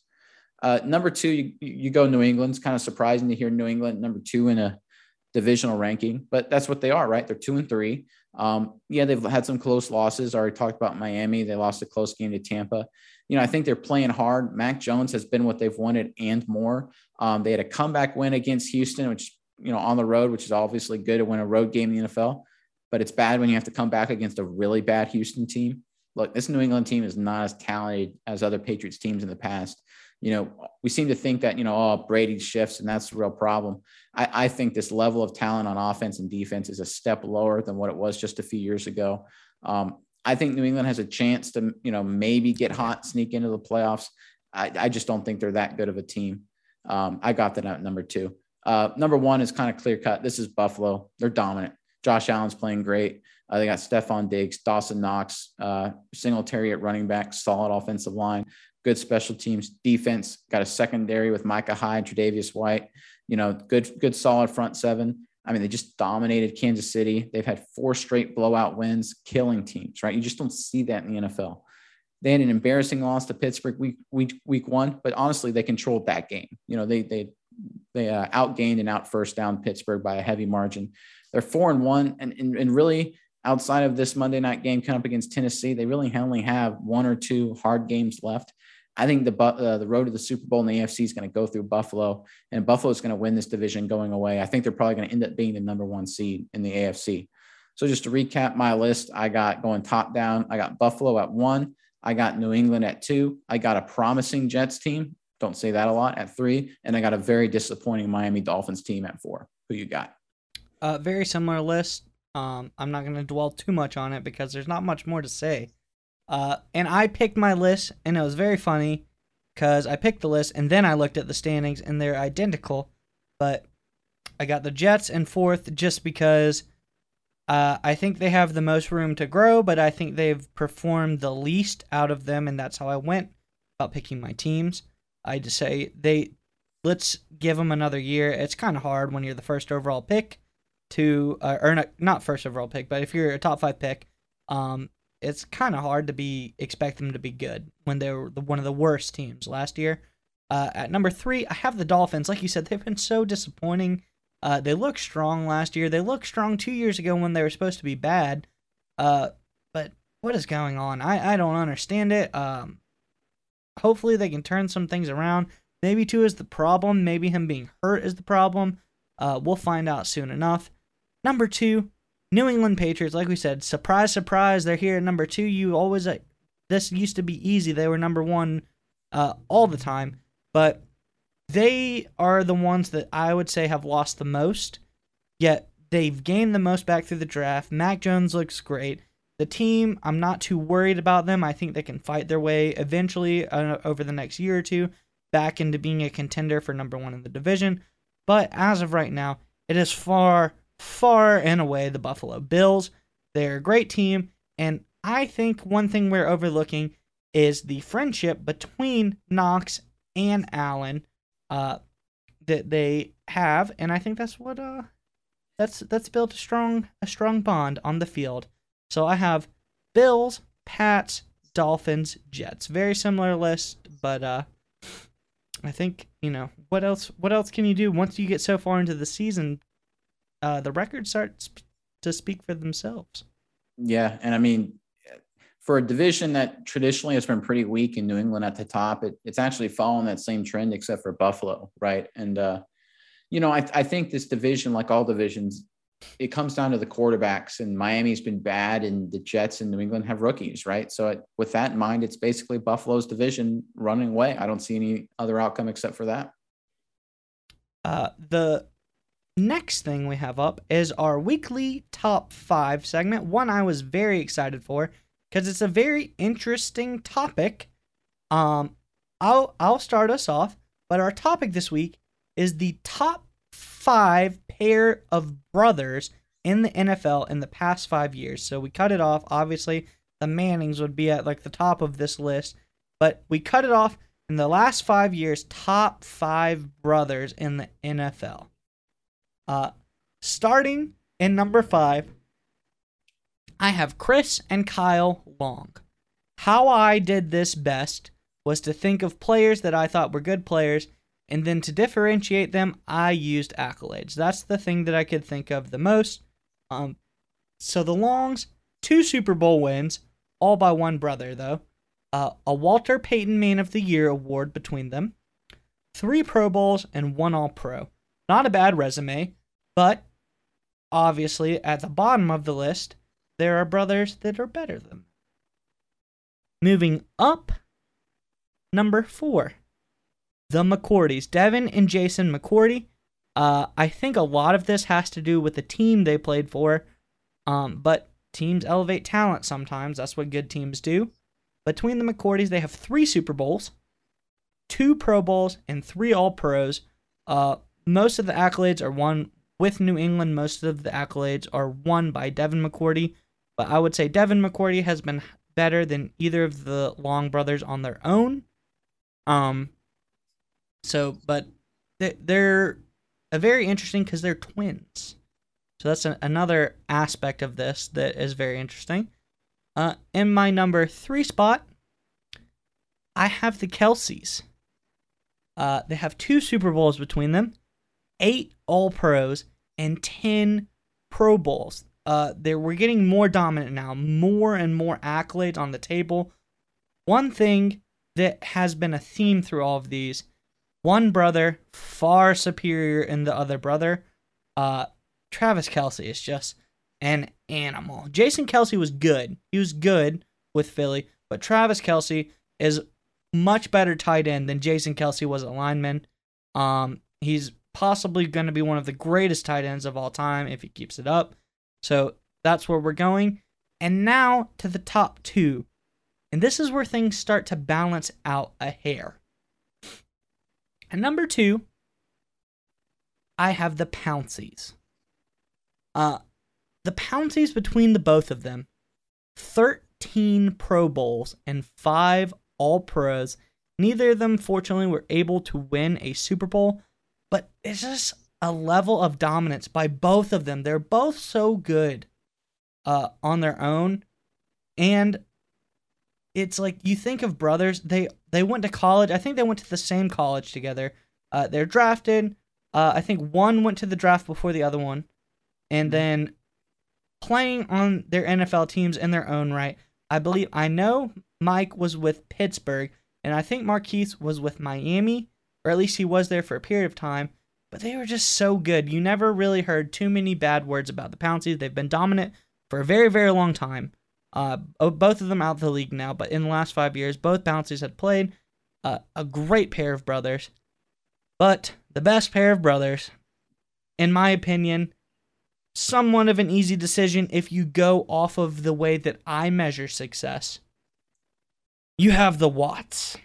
Uh, number two, you, you go New England. It's kind of surprising to hear New England number two in a divisional ranking, but that's what they are, right? They're two and three. Um, yeah, they've had some close losses. I already talked about Miami. They lost a close game to Tampa. You know, I think they're playing hard. Mac Jones has been what they've wanted and more. Um, they had a comeback win against Houston, which, you know, on the road, which is obviously good to win a road game in the NFL, but it's bad when you have to come back against a really bad Houston team. Look, this New England team is not as talented as other Patriots teams in the past you know, we seem to think that, you know, oh, Brady shifts and that's the real problem. I, I think this level of talent on offense and defense is a step lower than what it was just a few years ago. Um, I think New England has a chance to, you know, maybe get hot, sneak into the playoffs. I, I just don't think they're that good of a team. Um, I got that at number two. Uh, number one is kind of clear cut. This is Buffalo. They're dominant. Josh Allen's playing great. Uh, they got Stefon Diggs, Dawson Knox, uh, Singletary at running back, solid offensive line good special teams defense, got a secondary with Micah Hyde, Tre'Davious White, you know, good, good solid front seven. I mean, they just dominated Kansas City. They've had four straight blowout wins, killing teams, right? You just don't see that in the NFL. They had an embarrassing loss to Pittsburgh week week week one, but honestly, they controlled that game. You know, they they they uh, outgained and out first down Pittsburgh by a heavy margin. They're four and one, and, and and really outside of this Monday night game coming up against Tennessee, they really only have one or two hard games left. I think the uh, the road to the Super Bowl in the AFC is going to go through Buffalo, and Buffalo is going to win this division going away. I think they're probably going to end up being the number one seed in the AFC. So just to recap my list, I got going top down. I got Buffalo at one. I got New England at two. I got a promising Jets team. Don't say that a lot at three, and I got a very disappointing Miami Dolphins team at four. Who you got? Uh, very similar list. Um, I'm not going to dwell too much on it because there's not much more to say. Uh, and I picked my list, and it was very funny because I picked the list and then I looked at the standings, and they're identical. But I got the Jets in fourth just because uh, I think they have the most room to grow, but I think they've performed the least out of them, and that's how I went about picking my teams. I just say they let's give them another year. It's kind of hard when you're the first overall pick to, uh, or not, not first overall pick, but if you're a top five pick, um, it's kind of hard to be expect them to be good when they were the, one of the worst teams last year. Uh, at number three, I have the Dolphins. Like you said, they've been so disappointing. Uh, they looked strong last year. They looked strong Tua years ago when they were supposed to be bad. Uh, but what is going on? I, I don't understand it. Um, hopefully they can turn some things around. Maybe two is the problem. Maybe him being hurt is the problem. Uh, we'll find out soon enough. Number two, New England Patriots. Like we said, surprise, surprise, they're here at number two. You always uh, this used to be easy. They were number one uh, all the time, but they are the ones that I would say have lost the most. Yet they've gained the most back through the draft. Mac Jones looks great. The team, I'm not too worried about them. I think they can fight their way eventually uh, over the next year or two back into being a contender for number one in the division. But as of right now, it is far, far and away the Buffalo Bills. They're a great team. And I think one thing we're overlooking is the friendship between Knox and Allen uh, that they have, and I think that's what uh, that's that's built a strong a strong bond on the field. So I have Bills, Pats, Dolphins, Jets. Very similar list, but uh, I think you know what else. What else can you do once you get so far into the season? Uh, the records start to speak for themselves. Yeah, and I mean, for a division that traditionally has been pretty weak in New England at the top, it, it's actually following that same trend, except for Buffalo, right? And uh, you know, I, I think this division, like all divisions, it comes down to the quarterbacks. And Miami's been bad, and the Jets and New England have rookies, right? So it, with that in mind, it's basically Buffalo's division running away. I don't see any other outcome except for that. Uh, the next thing we have up is our weekly top five segment. One I was very excited for because it's a very interesting topic. Um, I'll I'll start us off, but our topic this week is the top five pair of brothers in the NFL in the past five years. So we cut it off. Obviously, the Mannings would be at like the top of this list, but we cut it off in the last five years. Top five brothers in the NFL. Uh, starting in number five, I have Chris and Kyle Long. How I did this best was to think of players that I thought were good players, and then to differentiate them, I used accolades. That's the thing that I could think of the most. Um, so the Longs, two Super Bowl wins, all by one brother though. Uh, a Walter Payton Man of the Year award between them, three Pro Bowls, and one All Pro. Not a bad resume, but obviously at the bottom of the list, there are brothers that are better than. Moving up, number four, the McCourtys. Devin and Jason McCourty. Uh, I think a lot of this has to do with the team they played for, um, but teams elevate talent sometimes. That's what good teams do. Between the McCourtys, they have three Super Bowls, two Pro Bowls, and three All Pros. Uh, most of the accolades are won with New England. Most of the accolades are won by Devin McCourty. But I would say Devin McCourty has been better than either of the Long brothers on their own. Um, so, but they're a very interesting because they're twins. So that's an, another aspect of this that is very interesting. Uh, in my number three spot, I have the Kelces. Uh, they have two Super Bowls between them, eight All Pros, and ten Pro Bowls uh, we're getting more dominant now, more and more accolades on the table. One thing that has been a theme through all of these: one brother far superior in the other brother. Uh, Travis Kelce is just an animal. Jason Kelce was good. He was good with Philly, but Travis Kelce is much better tight end than Jason Kelce was a lineman. Um, he's possibly going to be one of the greatest tight ends of all time if he keeps it up. So that's where we're going. And now to the top two. And this is where things start to balance out a hair. And number two, I have the Pounceys. Uh, the Pounceys between the both of them, 13 Pro Bowls and 5 All Pros. Neither of them, fortunately, were able to win a Super Bowl, but it's just a level of dominance by both of them. They're both so good uh, on their own. And it's like you think of brothers, they they went to college. I think they went to the same college together. Uh, they're drafted. Uh, I think one went to the draft before the other one, and mm-hmm. then playing on their NFL teams in their own right. I believe I know Mike was with Pittsburgh, and I think Maurkice was with Miami, or at least he was there for a period of time. But they were just so good. You never really heard too many bad words about the Pounceys. They've been dominant for a very, very long time. Uh, both of them out of the league now, but in the last five years, both Pounceys had played. Uh, a great pair of brothers. But the best pair of brothers, in my opinion, somewhat of an easy decision if you go off of the way that I measure success. You have the Watts.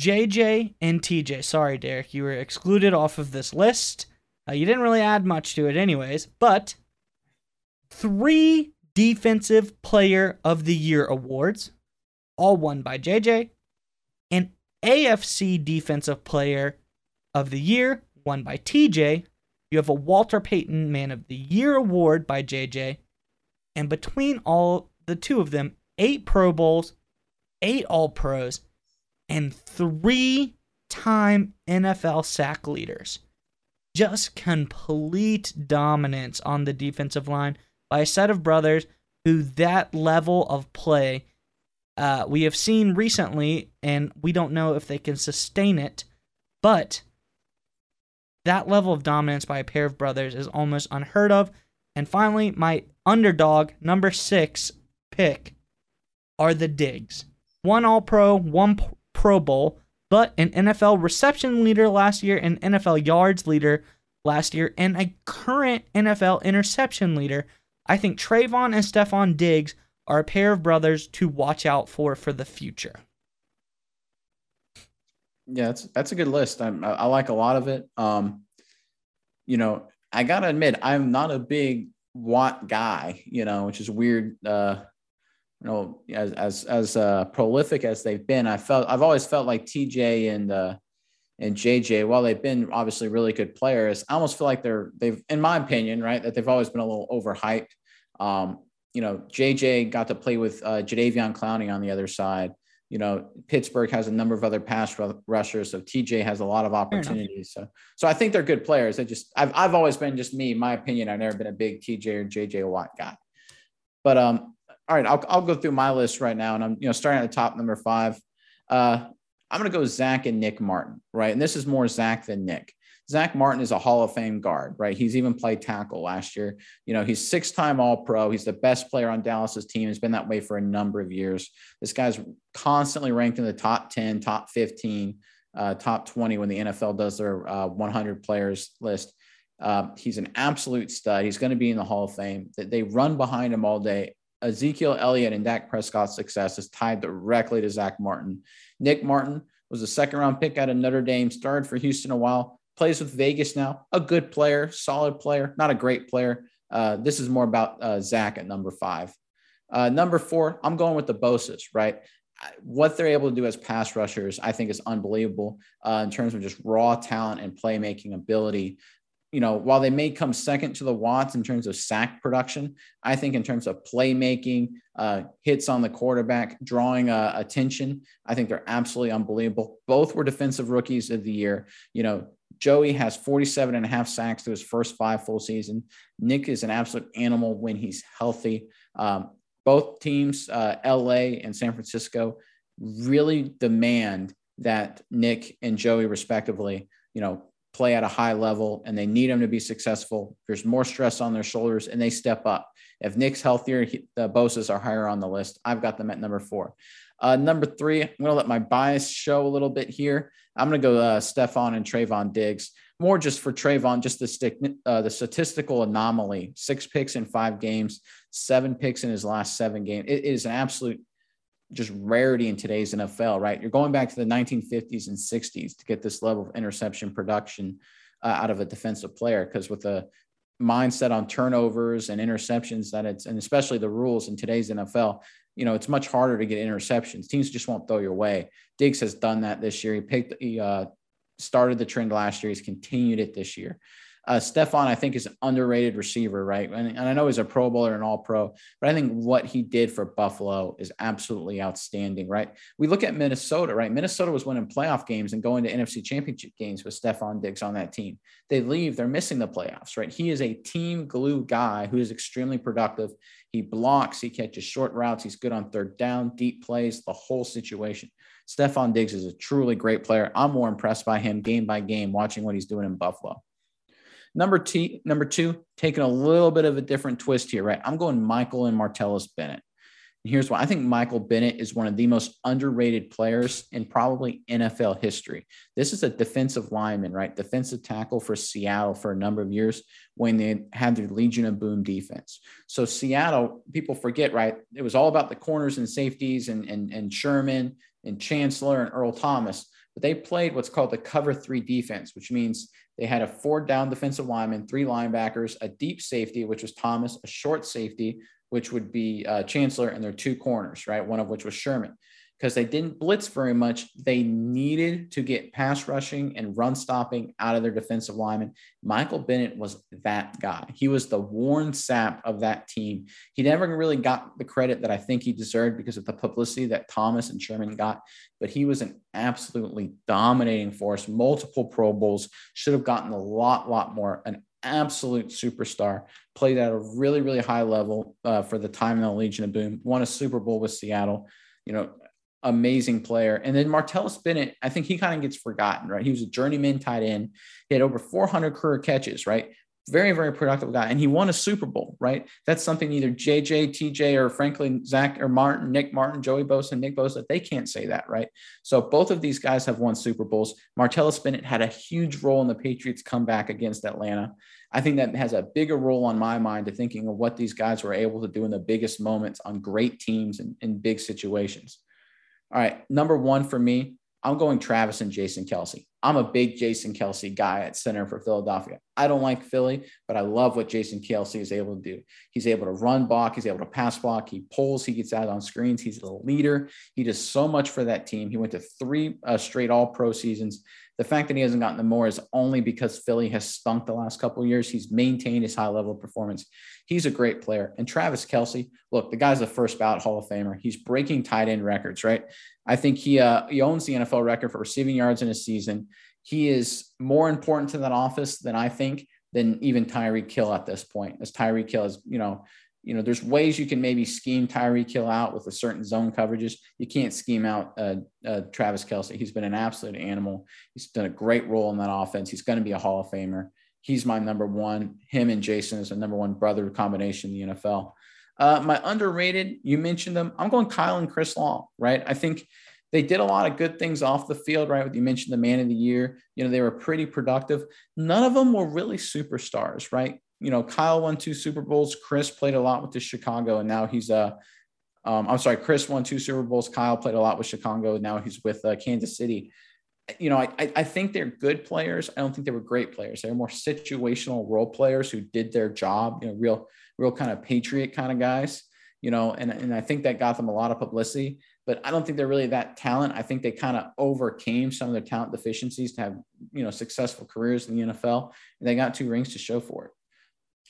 JJ and TJ. Sorry, Derek, you were excluded off of this list. Uh, you didn't really add much to it, anyways, but three Defensive Player of the Year awards, all won by JJ, and AFC Defensive Player of the Year, won by TJ. You have a Walter Payton Man of the Year award by JJ, and between all the two of them, eight Pro Bowls, eight All Pros, and three time NFL sack leaders. Just complete dominance on the defensive line by a set of brothers who that level of play uh, we have seen recently, and we don't know if they can sustain it, but that level of dominance by a pair of brothers is almost unheard of. And finally, my underdog, number six pick, are the Diggs. One All Pro, one Pro Bowl, but an NFL reception leader last year, an NFL yards leader last year, and a current NFL interception leader. I think Trevon and Stefon Diggs are a pair of brothers to watch out for for the future. Yeah, that's that's a good list. I, I like a lot of it. Um, you know, I gotta admit, I'm not a big Watt guy. You know, which is weird. Uh, you know, as as as uh, prolific as they've been, I felt I've always felt like TJ and uh, and JJ, while they've been obviously really good players, I almost feel like they're they've, in my opinion, right, that they've always been a little overhyped. Um, you know, JJ got to play with uh, Jadeveon Clowney on the other side. You know, Pittsburgh has a number of other pass rushers, so TJ has a lot of opportunities. So, so I think they're good players. I just, I've, I've always been just me, my opinion. I've never been a big TJ or JJ Watt guy. But um, all right, I'll I'll go through my list right now, and I'm you know starting at the top, number five. Uh, I'm going to go Zack and Nick Martin, right? And this is more Zack than Nick. Zack Martin is a Hall of Fame guard, right? He's even played tackle last year. You know, he's six time All Pro. He's the best player on Dallas's team. He's been that way for a number of years. This guy's constantly ranked in the top 10, top 15, uh, top 20 when the NFL does their uh, 100 players list. Uh, he's an absolute stud. He's going to be in the Hall of Fame. They run behind him all day. Ezekiel Elliott and Dak Prescott's success is tied directly to Zack Martin. Nick Martin was a second round pick out of Notre Dame, started for Houston a while, plays with Vegas now. A good player, solid player, not a great player. Uh, this is more about uh, Zack at number five. Uh, number four, I'm going with the Bosa's, right? What they're able to do as pass rushers, I think, is unbelievable uh, in terms of just raw talent and playmaking ability you know, while they may come second to the Watts in terms of sack production, I think in terms of playmaking, uh, hits on the quarterback, drawing uh, attention, I think they're absolutely unbelievable. Both were defensive rookies of the year. You know, Joey has 47 and a half sacks to his first five full season. Nick is an absolute animal when he's healthy. Um, both teams, uh, LA and San Francisco, really demand that Nick and Joey, respectively, you know, play at a high level and they need them to be successful. There's more stress on their shoulders and they step up. If Nick's healthier, he, the Bosa's are higher on the list. I've got them at number four. Uh, number three, I'm going to let my bias show a little bit here. I'm going to go uh, Stefon and Trevon Diggs. More just for Trevon, just the stick, uh, the statistical anomaly. Six picks in five games, seven picks in his last seven games. It is an absolute just rarity in today's NFL, right? You're going back to the 1950s and 60s to get this level of interception production uh, out of a defensive player. Because with the mindset on turnovers and interceptions that it's, and especially the rules in today's NFL, you know, it's much harder to get interceptions. Teams just won't throw your way. Diggs has done that this year. He picked, he uh, started the trend last year. He's continued it this year. Uh, Stefon, I think, is an underrated receiver, right? And, and I know he's a Pro Bowler and All Pro, but I think what he did for Buffalo is absolutely outstanding, right? We look at Minnesota, right? Minnesota was winning playoff games and going to NFC Championship games with Stefon Diggs on that team. They leave, they're missing the playoffs, right? He is a team glue guy who is extremely productive. He blocks, he catches short routes, he's good on third down, deep plays, the whole situation. Stefon Diggs is a truly great player. I'm more impressed by him game by game watching what he's doing in Buffalo. Number two, number two, taking a little bit of a different twist here, right? I'm going Michael and Martellus Bennett. And here's why I think Michael Bennett is one of the most underrated players in probably NFL history. This is a defensive lineman, right? Defensive tackle for Seattle for a number of years when they had their Legion of Boom defense. So Seattle, people forget, right? It was all about the corners and safeties and, and, and Sherman and Chancellor and Earl Thomas but they played what's called the cover three defense, which means they had a four down defensive lineman, three linebackers, a deep safety, which was Thomas, a short safety, which would be uh, Chancellor, and their two corners, right? One of which was Sherman because they didn't blitz very much. They needed to get pass rushing and run stopping out of their defensive linemen. Michael Bennett was that guy. He was the Warren Sapp of that team. He never really got the credit that I think he deserved because of the publicity that Thomas and Sherman got, but he was an absolutely dominating force, multiple Pro Bowls, should have gotten a lot, lot more, an absolute superstar, played at a really, really high level uh, for the time in the Legion of Boom, won a Super Bowl with Seattle. You know, amazing player. And then Martellus Bennett, I think he kind of gets forgotten, right? He was a journeyman tight end. He had over 400 career catches, right? Very, very productive guy. And he won a Super Bowl, right? That's something either JJ, TJ, or frankly, Zack or Martin, Nick Martin, Joey Bosa, Nick Bosa, they can't say that, right? So both of these guys have won Super Bowls. Martellus Bennett had a huge role in the Patriots' comeback against Atlanta. I think that has a bigger role on my mind to thinking of what these guys were able to do in the biggest moments on great teams and in big situations. All right, number one for me, I'm going Travis and Jason Kelce. I'm a big Jason Kelce guy at center for Philadelphia. I don't like Philly, but I love what Jason Kelce is able to do. He's able to run block, he's able to pass block, he pulls, he gets out on screens, he's the leader. He does so much for that team. He went to three uh, straight all pro seasons. The fact that he hasn't gotten the more is only because Philly has stunk the last couple years. He's maintained his high level of performance. He's a great player. And Travis Kelce, look, the guy's the first ballot Hall of Famer. He's breaking tight end records, right? I think he uh, he owns the NFL record for receiving yards in a season. He is more important to that office than I think than even Tyreek Hill at this point. As Tyreek Hill is, you know, you know, there's ways you can maybe scheme Tyreek Hill out with a certain zone coverages. You can't scheme out uh, uh, Travis Kelce. He's been an absolute animal. He's done a great role in that offense. He's going to be a Hall of Famer. He's my number one. Him and Jason is a number one brother combination in the NFL. Uh, my underrated, you mentioned them. I'm going Kyle and Chris Long, right? I think they did a lot of good things off the field, right? You mentioned the man of the year. You know, they were pretty productive. None of them were really superstars, right? You know, Kyle won two Super Bowls. Chris played a lot with the Chicago, and now he's uh, um, I'm sorry, Chris won two Super Bowls. Kyle played a lot with Chicago. And now he's with uh, Kansas City. You know, I, I think they're good players. I don't think they were great players. They're more situational role players who did their job. You know, real, real kind of patriot kind of guys. You know, and and I think that got them a lot of publicity. But I don't think they're really that talent. I think they kind of overcame some of their talent deficiencies to have you know successful careers in the NFL, and they got two rings to show for it.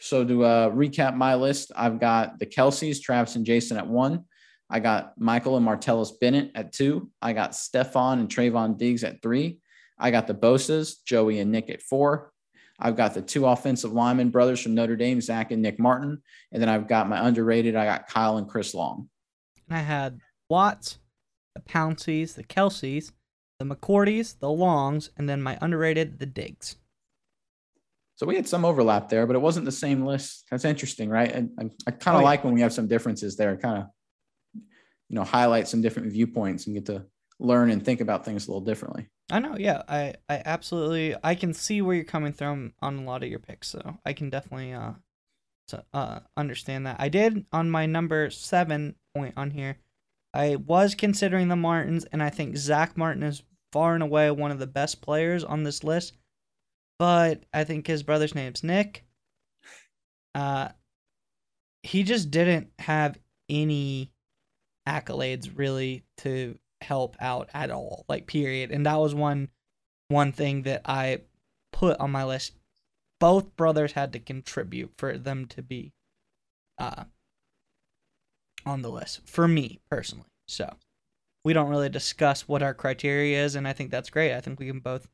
So to uh, recap my list, I've got the Kelces, Travis and Jason at one. I got Michael and Martellus Bennett at two. I got Stefon and Trevon Diggs at three. I got the Bosas, Joey and Nick at four. I've got the two offensive lineman brothers from Notre Dame, Zack and Nick Martin. And then I've got my underrated, I got Kyle and Chris Long. And I had Watts, the Pounceys, the Kelces, the McCourties, the Longs, and then my underrated, the Diggs. So we had some overlap there, but it wasn't the same list. That's interesting, right? And I, I kind of oh, like yeah. when we have some differences there, kind of, you know, highlight some different viewpoints and get to learn and think about things a little differently. I know, yeah. I, I absolutely, I can see where you're coming from on a lot of your picks, so I can definitely uh, so, uh understand that. I did on my number seven point on here. I was considering the Martins, and I think Zack Martin is far and away one of the best players on this list but I think his brother's name's Nick. Uh, he just didn't have any accolades really to help out at all, like period. And that was one one thing that I put on my list both brothers had to contribute for them to be uh, on the list for me personally. So we don't really discuss what our criteria is, and I think that's great. I think we can both,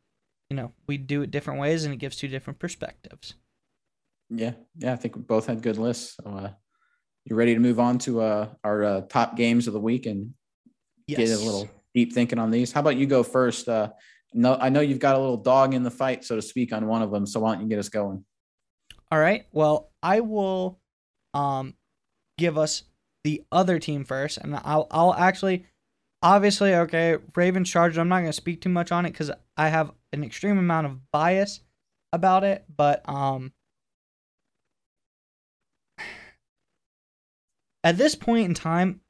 you know, we do it different ways, and it gives two different perspectives. Yeah, yeah, I think we both had good lists. So, uh, you ready to move on to uh, our uh, top games of the week and yes. get a little deep thinking on these? How about you go first? Uh, no, I know you've got a little dog in the fight, so to speak, on one of them. So why don't you get us going? All right. Well, I will um, give us the other team first, and I'll I'll actually, obviously, okay, Ravens Chargers. I'm not going to speak too much on it because I have an extreme amount of bias about it, but um, at this point in time,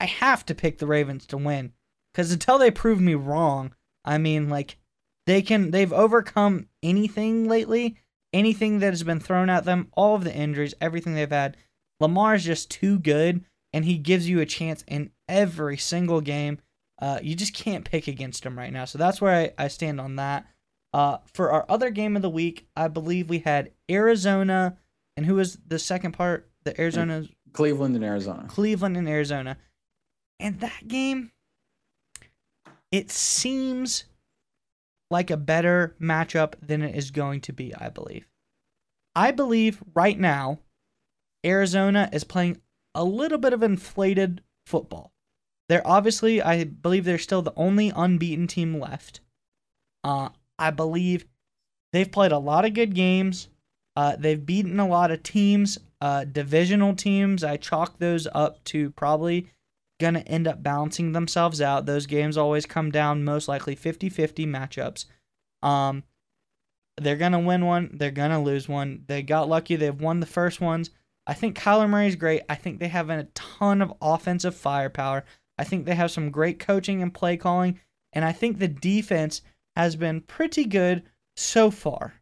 I have to pick the Ravens to win because until they prove me wrong, I mean, like they can they've overcome anything lately, anything that has been thrown at them, all of the injuries, everything they've had. Lamar is just too good, and he gives you a chance in every single game. Uh, you just can't pick against him right now. So that's where I, I stand on that. Uh, for our other game of the week, I believe we had Arizona, and who was the second part? The Arizona, Cleveland, and Arizona. Cleveland and Arizona, and that game it seems like a better matchup than it is going to be, I believe. I believe right now, Arizona is playing a little bit of inflated football. They're obviously, I believe they're still the only unbeaten team left. Uh, I believe they've played a lot of good games. Uh, they've beaten a lot of teams, uh, divisional teams. I chalk those up to probably going to end up balancing themselves out. Those games always come down most likely 50-50 matchups. Um they're going to win one, they're going to lose one. They got lucky, they've won the first ones. I think Kyler Murray is great. I think they have a ton of offensive firepower. I think they have some great coaching and play calling, and I think the defense has been pretty good so far.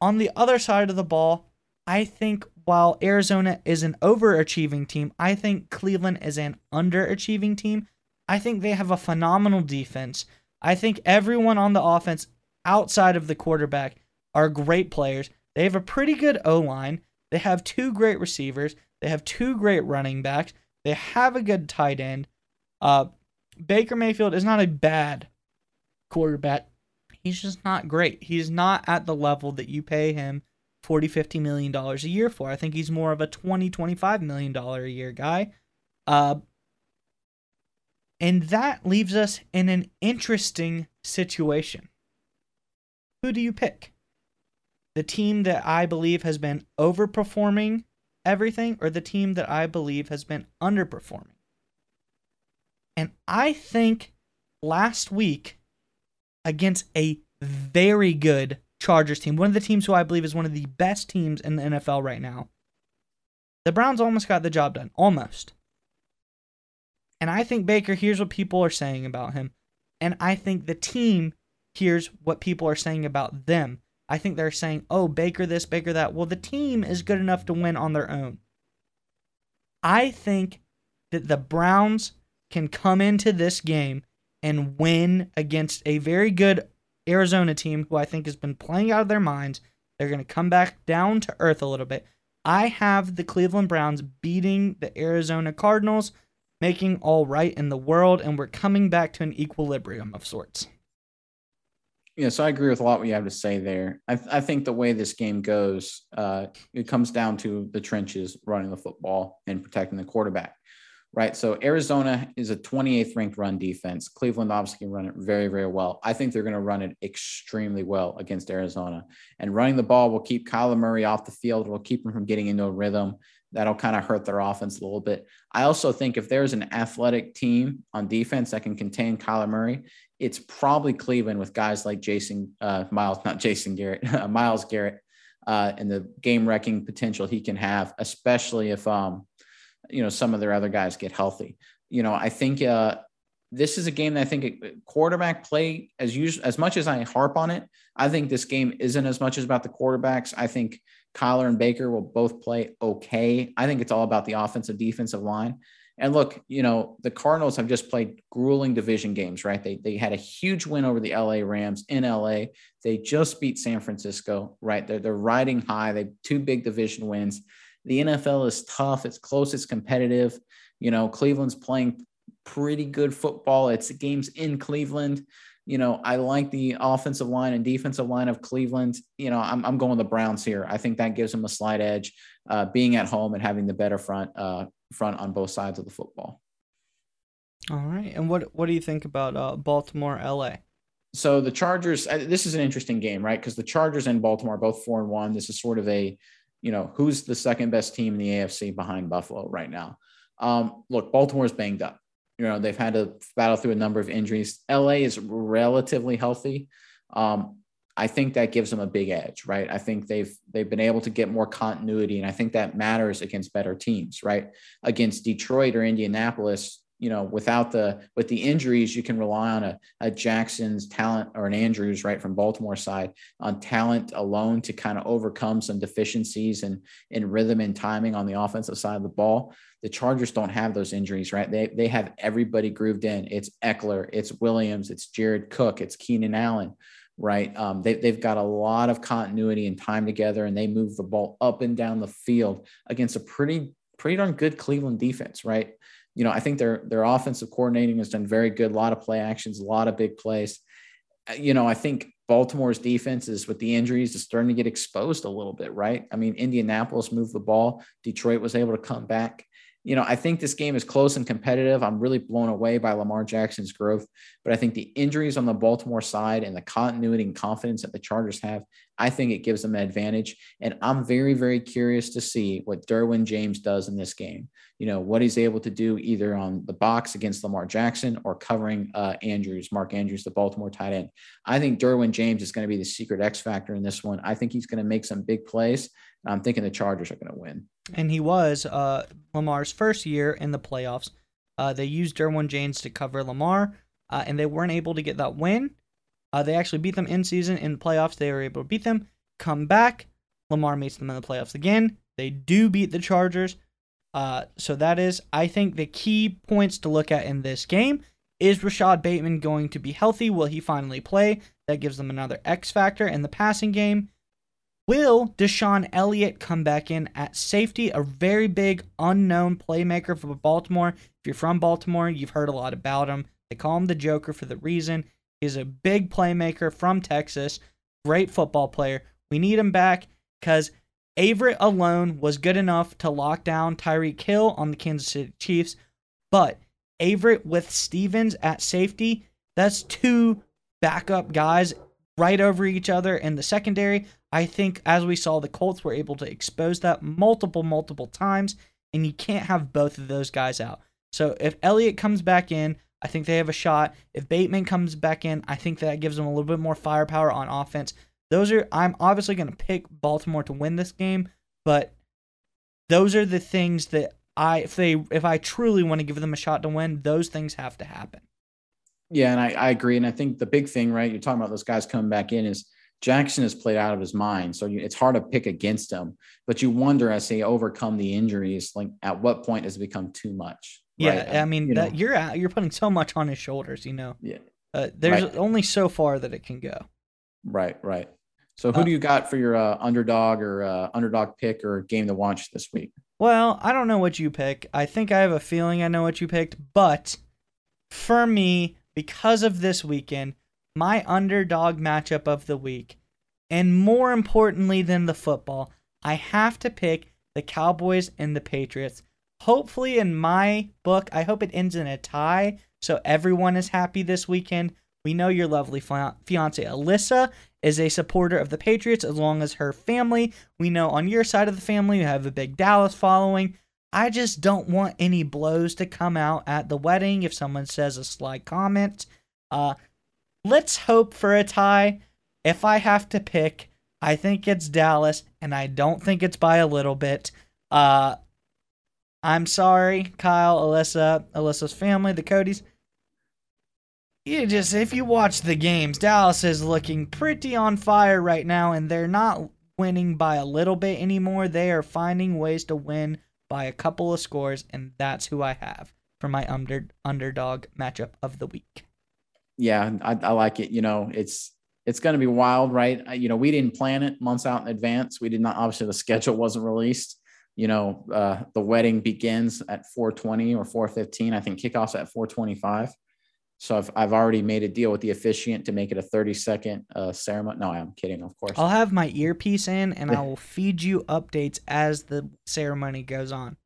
On the other side of the ball, I think while Arizona is an overachieving team, I think Cleveland is an underachieving team. I think they have a phenomenal defense. I think everyone on the offense outside of the quarterback are great players. They have a pretty good O line. They have two great receivers. They have two great running backs. They have a good tight end. Uh, Baker Mayfield is not a bad quarterback. He's just not great. He's not at the level that you pay him 40 50 million dollars a year for. I think he's more of a 20 25 million dollar a year guy. Uh and that leaves us in an interesting situation. Who do you pick? The team that I believe has been overperforming everything or the team that I believe has been underperforming? And I think last week against a very good Chargers team, one of the teams who I believe is one of the best teams in the NFL right now. The Browns almost got the job done. Almost. And I think Baker hears what people are saying about him. And I think the team hears what people are saying about them. I think they're saying, oh, Baker this, Baker that. Well, the team is good enough to win on their own. I think that the Browns can come into this game and win against a very good Arizona team who I think has been playing out of their minds. They're going to come back down to earth a little bit. I have the Cleveland Browns beating the Arizona Cardinals, making all right in the world, and we're coming back to an equilibrium of sorts. Yeah, so I agree with a lot what you have to say there. I, I think the way this game goes, uh, it comes down to the trenches, running the football and protecting the quarterback right? So Arizona is a 28th ranked run defense. Cleveland obviously can run it very, very well. I think they're going to run it extremely well against Arizona. And running the ball will keep Kyler Murray off the field, will keep him from getting into a rhythm. That'll kind of hurt their offense a little bit. I also think if there's an athletic team on defense that can contain Kyler Murray, it's probably Cleveland with guys like Jason uh, Myles, not Jason Garrett, Myles Garrett, uh, and the game wrecking potential he can have, especially if um, you know some of their other guys get healthy. You know, I think uh, this is a game that I think quarterback play as usual. As much as I harp on it, I think this game isn't as much as about the quarterbacks. I think Kyler and Baker will both play okay. I think it's all about the offensive defensive line. And look, you know, the Cardinals have just played grueling division games, right? They they had a huge win over the LA Rams in LA. They just beat San Francisco, right? They're they're riding high. They two big division wins. The NFL is tough. It's close. It's competitive. You know, Cleveland's playing pretty good football. It's games in Cleveland. You know, I like the offensive line and defensive line of Cleveland. You know, I'm, I'm going the Browns here. I think that gives them a slight edge, uh, being at home and having the better front uh, front on both sides of the football. All right, and what what do you think about uh, Baltimore, LA? So the Chargers. Uh, this is an interesting game, right? Because the Chargers and Baltimore are both four and one. This is sort of a, you know, who's the second best team in the AFC behind Buffalo right now. Um, look, Baltimore's banged up. You know, they've had to battle through a number of injuries. LA is relatively healthy. Um, I think that gives them a big edge, right? I think they've they've been able to get more continuity, and I think that matters against better teams, right? Against Detroit or Indianapolis, you know, without the with the injuries, you can rely on a, a Jackson's talent or an Andrews, right, from Baltimore side on talent alone to kind of overcome some deficiencies and in rhythm and timing on the offensive side of the ball. The Chargers don't have those injuries, right? They they have everybody grooved in. It's Ekeler, it's Williams, it's Jared Cook, it's Keenan Allen right? Um, they, they've got a lot of continuity and time together, and they move the ball up and down the field against a pretty pretty darn good Cleveland defense, right? you know, I think their their offensive coordinating has done very good. A lot of play actions, a lot of big plays. Uh, you know, I think Baltimore's defense is with the injuries is starting to get exposed a little bit, right? I mean, Indianapolis moved the ball. Detroit was able to come back you know, I think this game is close and competitive. I'm really blown away by Lamar Jackson's growth, but I think the injuries on the Baltimore side and the continuity and confidence that the Chargers have, I think it gives them an advantage. And I'm very, very curious to see what Derwin James does in this game. You know, what he's able to do either on the box against Lamar Jackson or covering uh, Andrews, Mark Andrews, the Baltimore tight end. I think Derwin James is going to be the secret X factor in this one. I think he's going to make some big plays. I'm thinking the Chargers are going to win. And he was uh, Lamar's first year in the playoffs. Uh, they used Derwin James to cover Lamar, uh, and they weren't able to get that win. Uh, they actually beat them in season in the playoffs. They were able to beat them, come back. Lamar meets them in the playoffs again. They do beat the Chargers. Uh, so that is, I think, the key points to look at in this game. Is Rashod Bateman going to be healthy? Will he finally play? That gives them another X factor in the passing game. Will DeShon Elliott come back in at safety? A very big unknown playmaker for Baltimore. If you're from Baltimore, you've heard a lot about him. They call him the Joker for the reason. He's a big playmaker from Texas, great football player. We need him back because Averett alone was good enough to lock down Tyreek Hill on the Kansas City Chiefs. But Averett with Stevens at safety, that's two backup guys right over each other in the secondary. I think, as we saw, the Colts were able to expose that multiple, multiple times, and you can't have both of those guys out. So if Elliott comes back in, I think they have a shot. If Bateman comes back in, I think that gives them a little bit more firepower on offense. Those are I'm obviously going to pick Baltimore to win this game, but those are the things that I if they if I truly want to give them a shot to win, those things have to happen. Yeah, and I, I agree. And I think the big thing, right, you're talking about those guys coming back in is Jackson has played out of his mind, so you, it's hard to pick against him. But you wonder as they overcome the injuries, like at what point has it become too much? Right? Yeah, I mean, you that, you're you're putting so much on his shoulders. You know, yeah. Uh, there's right. only so far that it can go. Right, right. So who uh, do you got for your uh, underdog or uh, underdog pick or game to watch this week? Well, I don't know what you pick. I think I have a feeling I know what you picked, but for me, because of this weekend, my underdog matchup of the week. And more importantly than the football, I have to pick the Cowboys and the Patriots. Hopefully, in my book, I hope it ends in a tie so everyone is happy this weekend. We know your lovely fiance Alyssa is a supporter of the Patriots as long as her family. We know on your side of the family you have a big Dallas following. I just don't want any blows to come out at the wedding if someone says a sly comment. Uh, let's hope for a tie. If I have to pick, I think it's Dallas, and I don't think it's by a little bit. Uh, I'm sorry, Kyle, Alyssa, Alyssa's family, the Codys. You just, if you watch the games, Dallas is looking pretty on fire right now, and they're not winning by a little bit anymore. They are finding ways to win by a couple of scores, and that's who I have for my under underdog matchup of the week. Yeah, I, I like it. You know, it's it's going to be wild, right? You know, we didn't plan it months out in advance. We did not. Obviously, the schedule wasn't released. You know, uh, the wedding begins at 4:20 or 4:15. I think kickoffs at 4:25. So I've, I've already made a deal with the officiant to make it a 30 second uh, ceremony. No, I'm kidding, of course. I'll have my earpiece in and I will feed you updates as the ceremony goes on.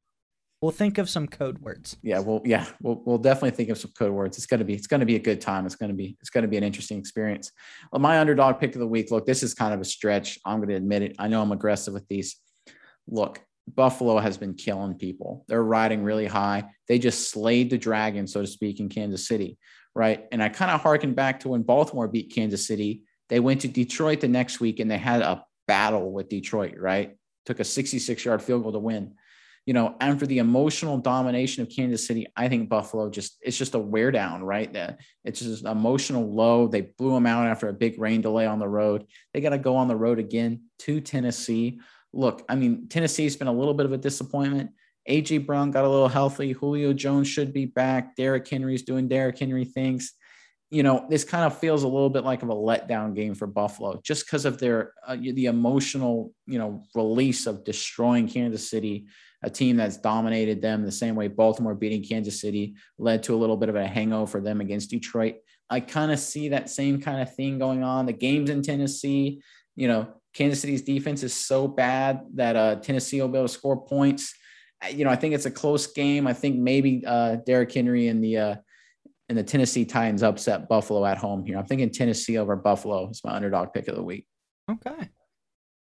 We'll think of some code words. Yeah, well, yeah, we'll, we'll definitely think of some code words. It's gonna be it's gonna be a good time. It's gonna be it's gonna be an interesting experience. Well, my underdog pick of the week. Look, this is kind of a stretch. I'm gonna admit it. I know I'm aggressive with these. Look, Buffalo has been killing people. They're riding really high. They just slayed the dragon, so to speak, in Kansas City right? And I kind of harken back to when Baltimore beat Kansas City. They went to Detroit the next week and they had a battle with Detroit, right? Took a 66 yard field goal to win. You know, and for the emotional domination of Kansas City, I think Buffalo just it's just a wear down, right? That it's just emotional low. They blew them out after a big rain delay on the road. They got to go on the road again to Tennessee. Look, I mean, Tennessee's been a little bit of a disappointment. AJ Brown got a little healthy. Julio Jones should be back. Derrick Henry's doing Derrick Henry things. You know, this kind of feels a little bit like of a letdown game for Buffalo, just because of their uh, the emotional, you know, release of destroying Kansas City, a team that's dominated them the same way Baltimore beating Kansas City led to a little bit of a hangover for them against Detroit. I kind of see that same kind of thing going on. The games in Tennessee, you know, Kansas City's defense is so bad that uh, Tennessee will be able to score points you know, I think it's a close game. I think maybe uh, Derrick Henry and the uh, and the Tennessee Titans upset Buffalo at home here. I'm thinking Tennessee over Buffalo is my underdog pick of the week. Okay,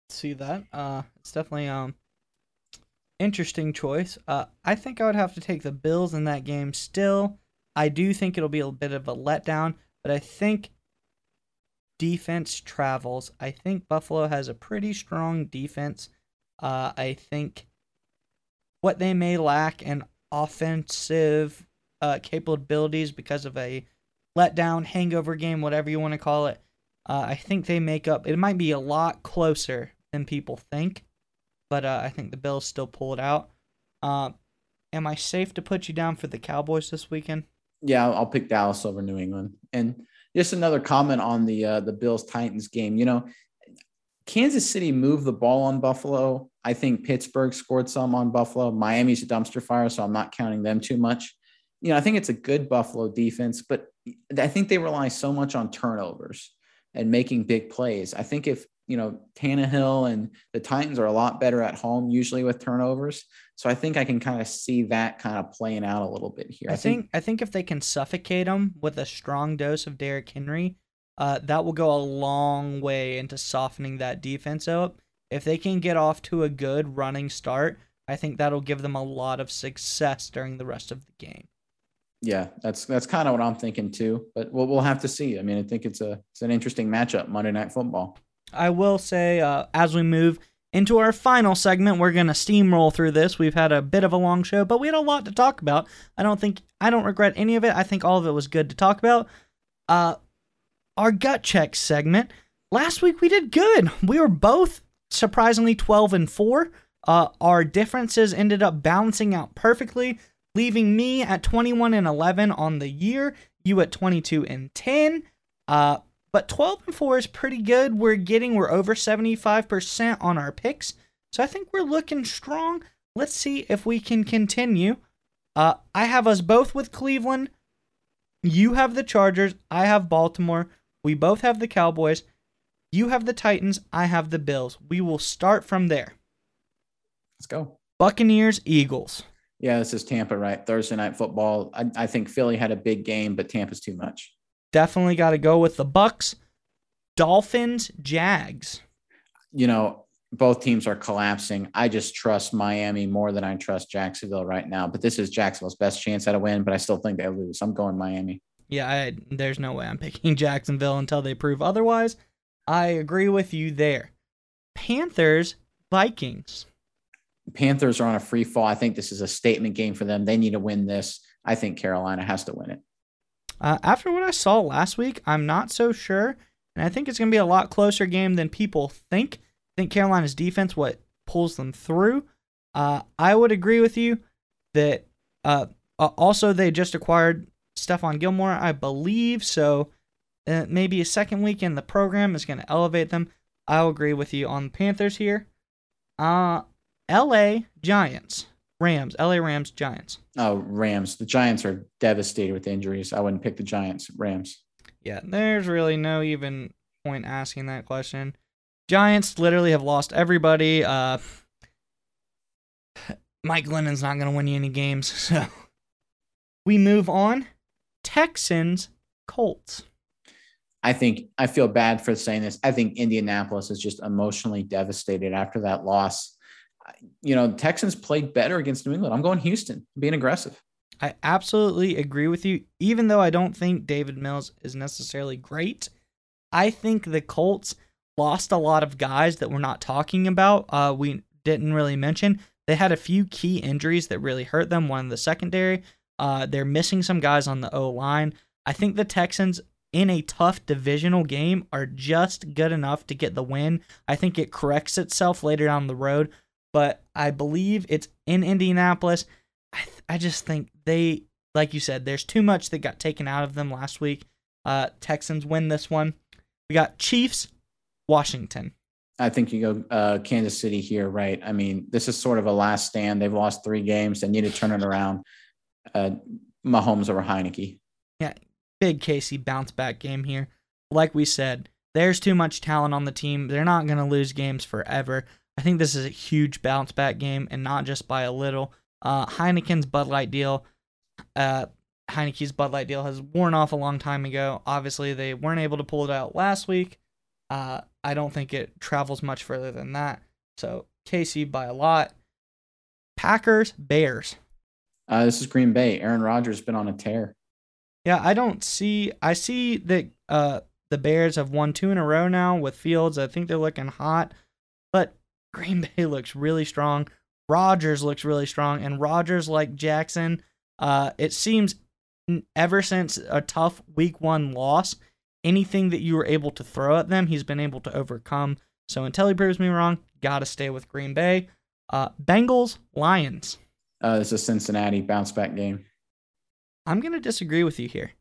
see that. Uh, it's definitely um interesting choice. Uh, I think I would have to take the Bills in that game. Still, I do think it'll be a bit of a letdown, but I think defense travels. I think Buffalo has a pretty strong defense. Uh, I think what they may lack in offensive uh, capabilities because of a letdown, hangover game, whatever you want to call it. Uh, I think they make up. It might be a lot closer than people think, but uh, I think the Bills still pull it out. Uh, am I safe to put you down for the Cowboys this weekend? Yeah, I'll pick Dallas over New England. And just another comment on the uh, the Bills Titans game. You know, Kansas City moved the ball on Buffalo. I think Pittsburgh scored some on Buffalo. Miami's a dumpster fire, so I'm not counting them too much. You know, I think it's a good Buffalo defense, but I think they rely so much on turnovers and making big plays. I think if, you know, Tannehill and the Titans are a lot better at home, usually with turnovers. So I think I can kind of see that kind of playing out a little bit here. I, I think, think I think if they can suffocate them with a strong dose of Derrick Henry, uh, that will go a long way into softening that defense up. If they can get off to a good running start, I think that'll give them a lot of success during the rest of the game. Yeah, that's that's kind of what I'm thinking too. But we'll we'll have to see. I mean, I think it's a it's an interesting matchup Monday Night Football. I will say uh, as we move into our final segment, we're gonna steamroll through this. We've had a bit of a long show, but we had a lot to talk about. I don't think I don't regret any of it. I think all of it was good to talk about. Uh, our gut check segment. Last week we did good. We were both surprisingly 12 and 4. Uh, our differences ended up balancing out perfectly, leaving me at 21 and 11 on the year, you at 22 and 10. Uh, but 12 and 4 is pretty good. We're getting, we're over 75% on our picks. So I think we're looking strong. Let's see if we can continue. Uh, I have us both with Cleveland. You have the Chargers. I have Baltimore. We both have the Cowboys. You have the Titans. I have the Bills. We will start from there. Let's go. Buccaneers, Eagles. Yeah, this is Tampa, right? Thursday night football. I, I think Philly had a big game, but Tampa's too much. Definitely got to go with the Bucs. Dolphins, Jags. You know, both teams are collapsing. I just trust Miami more than I trust Jacksonville right now. But this is Jacksonville's best chance at a win, but I still think they lose. I'm going Miami. Yeah, I, there's no way I'm picking Jacksonville until they prove otherwise. I agree with you there. Panthers, Vikings. Panthers are on a free fall. I think this is a statement game for them. They need to win this. I think Carolina has to win it. Uh, after what I saw last week, I'm not so sure. And I think it's going to be a lot closer game than people think. I think Carolina's defense, what pulls them through. Uh, I would agree with you that uh, also they just acquired Stephon Gilmore, I believe. So uh, maybe a second week in the program is going to elevate them. I'll agree with you on the Panthers here. Uh, L.A. Giants, Rams, L.A. Rams, Giants. Oh, Rams. The Giants are devastated with injuries. I wouldn't pick the Giants. Rams. Yeah, there's really no even point asking that question. Giants literally have lost everybody. Uh, Mike Glennon's not going to win you any games. So we move on. Texans, Colts. I think I feel bad for saying this. I think Indianapolis is just emotionally devastated after that loss. You know, Texans played better against New England. I'm going Houston, being aggressive. I absolutely agree with you. Even though I don't think Davis Mills is necessarily great, I think the Colts lost a lot of guys that we're not talking about. Uh, we didn't really mention. They had a few key injuries that really hurt them. One in the secondary. Uh, they're missing some guys on the O line. I think the Texans in a tough divisional game are just good enough to get the win. I think it corrects itself later down the road, but I believe it's in Indianapolis. I, th- I just think they, like you said, there's too much that got taken out of them last week. Uh, Texans win this one. We got Chiefs, Washington. I think you go uh, Kansas City here, right? I mean, this is sort of a last stand. They've lost three games. They need to turn it around. Uh, Mahomes over Heinicke. Yeah, big KC bounce back game here. Like we said, there's too much talent on the team. They're not going to lose games forever. I think this is a huge bounce back game, and not just by a little. Uh, Heineken's Bud Light deal, uh, Heinicke's Bud Light deal has worn off a long time ago. Obviously, they weren't able to pull it out last week. Uh, I don't think it travels much further than that. So KC by a lot. Packers, Bears. Uh, this is Green Bay. Aaron Rodgers has been on a tear. Yeah, I don't see. I see that uh, the Bears have won two in a row now with Fields. I think they're looking hot, but Green Bay looks really strong. Rodgers looks really strong, and Rodgers, like Jackson, uh, it seems ever since a tough Week One loss, anything that you were able to throw at them, he's been able to overcome. So until he proves me wrong, gotta stay with Green Bay. Uh, Bengals, Lions. Uh, this is a Cincinnati bounce back game. I'm going to disagree with you here.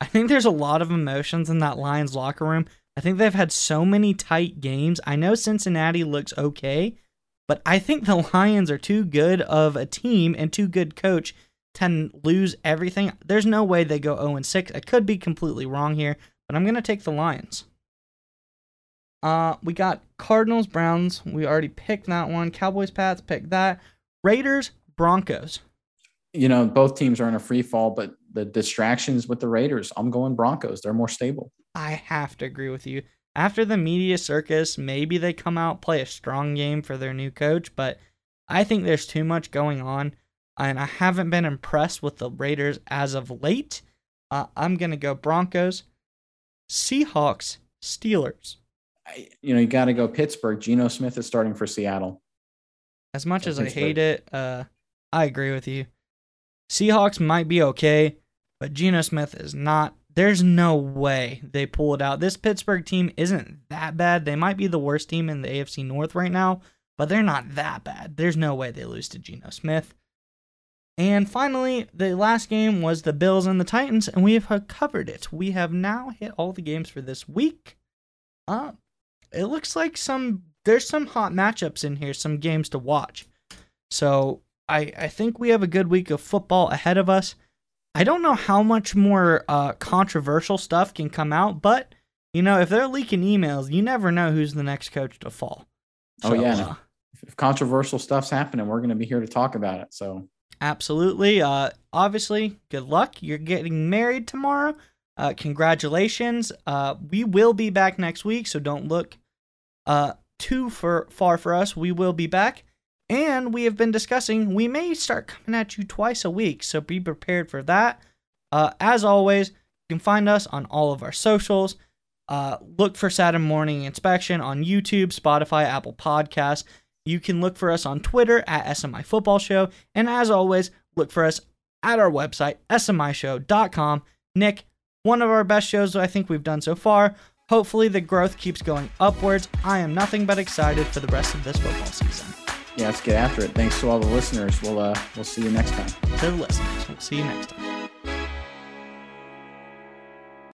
I think there's a lot of emotions in that Lions locker room. I think they've had so many tight games. I know Cincinnati looks okay, but I think the Lions are too good of a team and too good coach to lose everything. There's no way they go 0 6. I could be completely wrong here, but I'm going to take the Lions. Uh, we got Cardinals, Browns. We already picked that one. Cowboys, Pats, picked that. Raiders, Broncos you know, both teams are in a free fall, but the distractions with the Raiders, I'm going Broncos. They're more stable. I have to agree with you. After the media circus, maybe they come out, play a strong game for their new coach, but I think there's too much going on, and I haven't been impressed with the Raiders as of late. Uh, I'm going to go Broncos, Seahawks, Steelers. I, you know, you got to go Pittsburgh. Geno Smith is starting for Seattle. As much so as Pittsburgh. I hate it, uh, I agree with you. Seahawks might be okay, but Geno Smith is not. There's no way they pull it out. This Pittsburgh team isn't that bad. They might be the worst team in the AFC North right now, but they're not that bad. There's no way they lose to Geno Smith. And finally, the last game was the Bills and the Titans, and we have covered it. We have now hit all the games for this week. Uh, it looks like some there's some hot matchups in here, some games to watch. So I, I think we have a good week of football ahead of us. I don't know how much more uh, controversial stuff can come out, but you know, if they're leaking emails, you never know who's the next coach to fall. Oh, so, oh yeah, uh, if controversial stuff's happening, we're going to be here to talk about it. So absolutely. Uh, obviously, good luck. You're getting married tomorrow. Uh, congratulations. Uh, we will be back next week, so don't look uh too for, far for us. We will be back. And we have been discussing we may start coming at you twice a week, so be prepared for that. Uh, as always, you can find us on all of our socials. Uh, look for Saturday Morning Inspection on YouTube, Spotify, Apple Podcasts. You can look for us on Twitter at SMI Football Show. And as always, look for us at our website, smishow.com. Nick, one of our best shows I think we've done so far. Hopefully, the growth keeps going upwards. I am nothing but excited for the rest of this football season yeah, let's get after it. Thanks to all the listeners. We'll uh, we'll see you next time. To the listeners, we'll see you next time.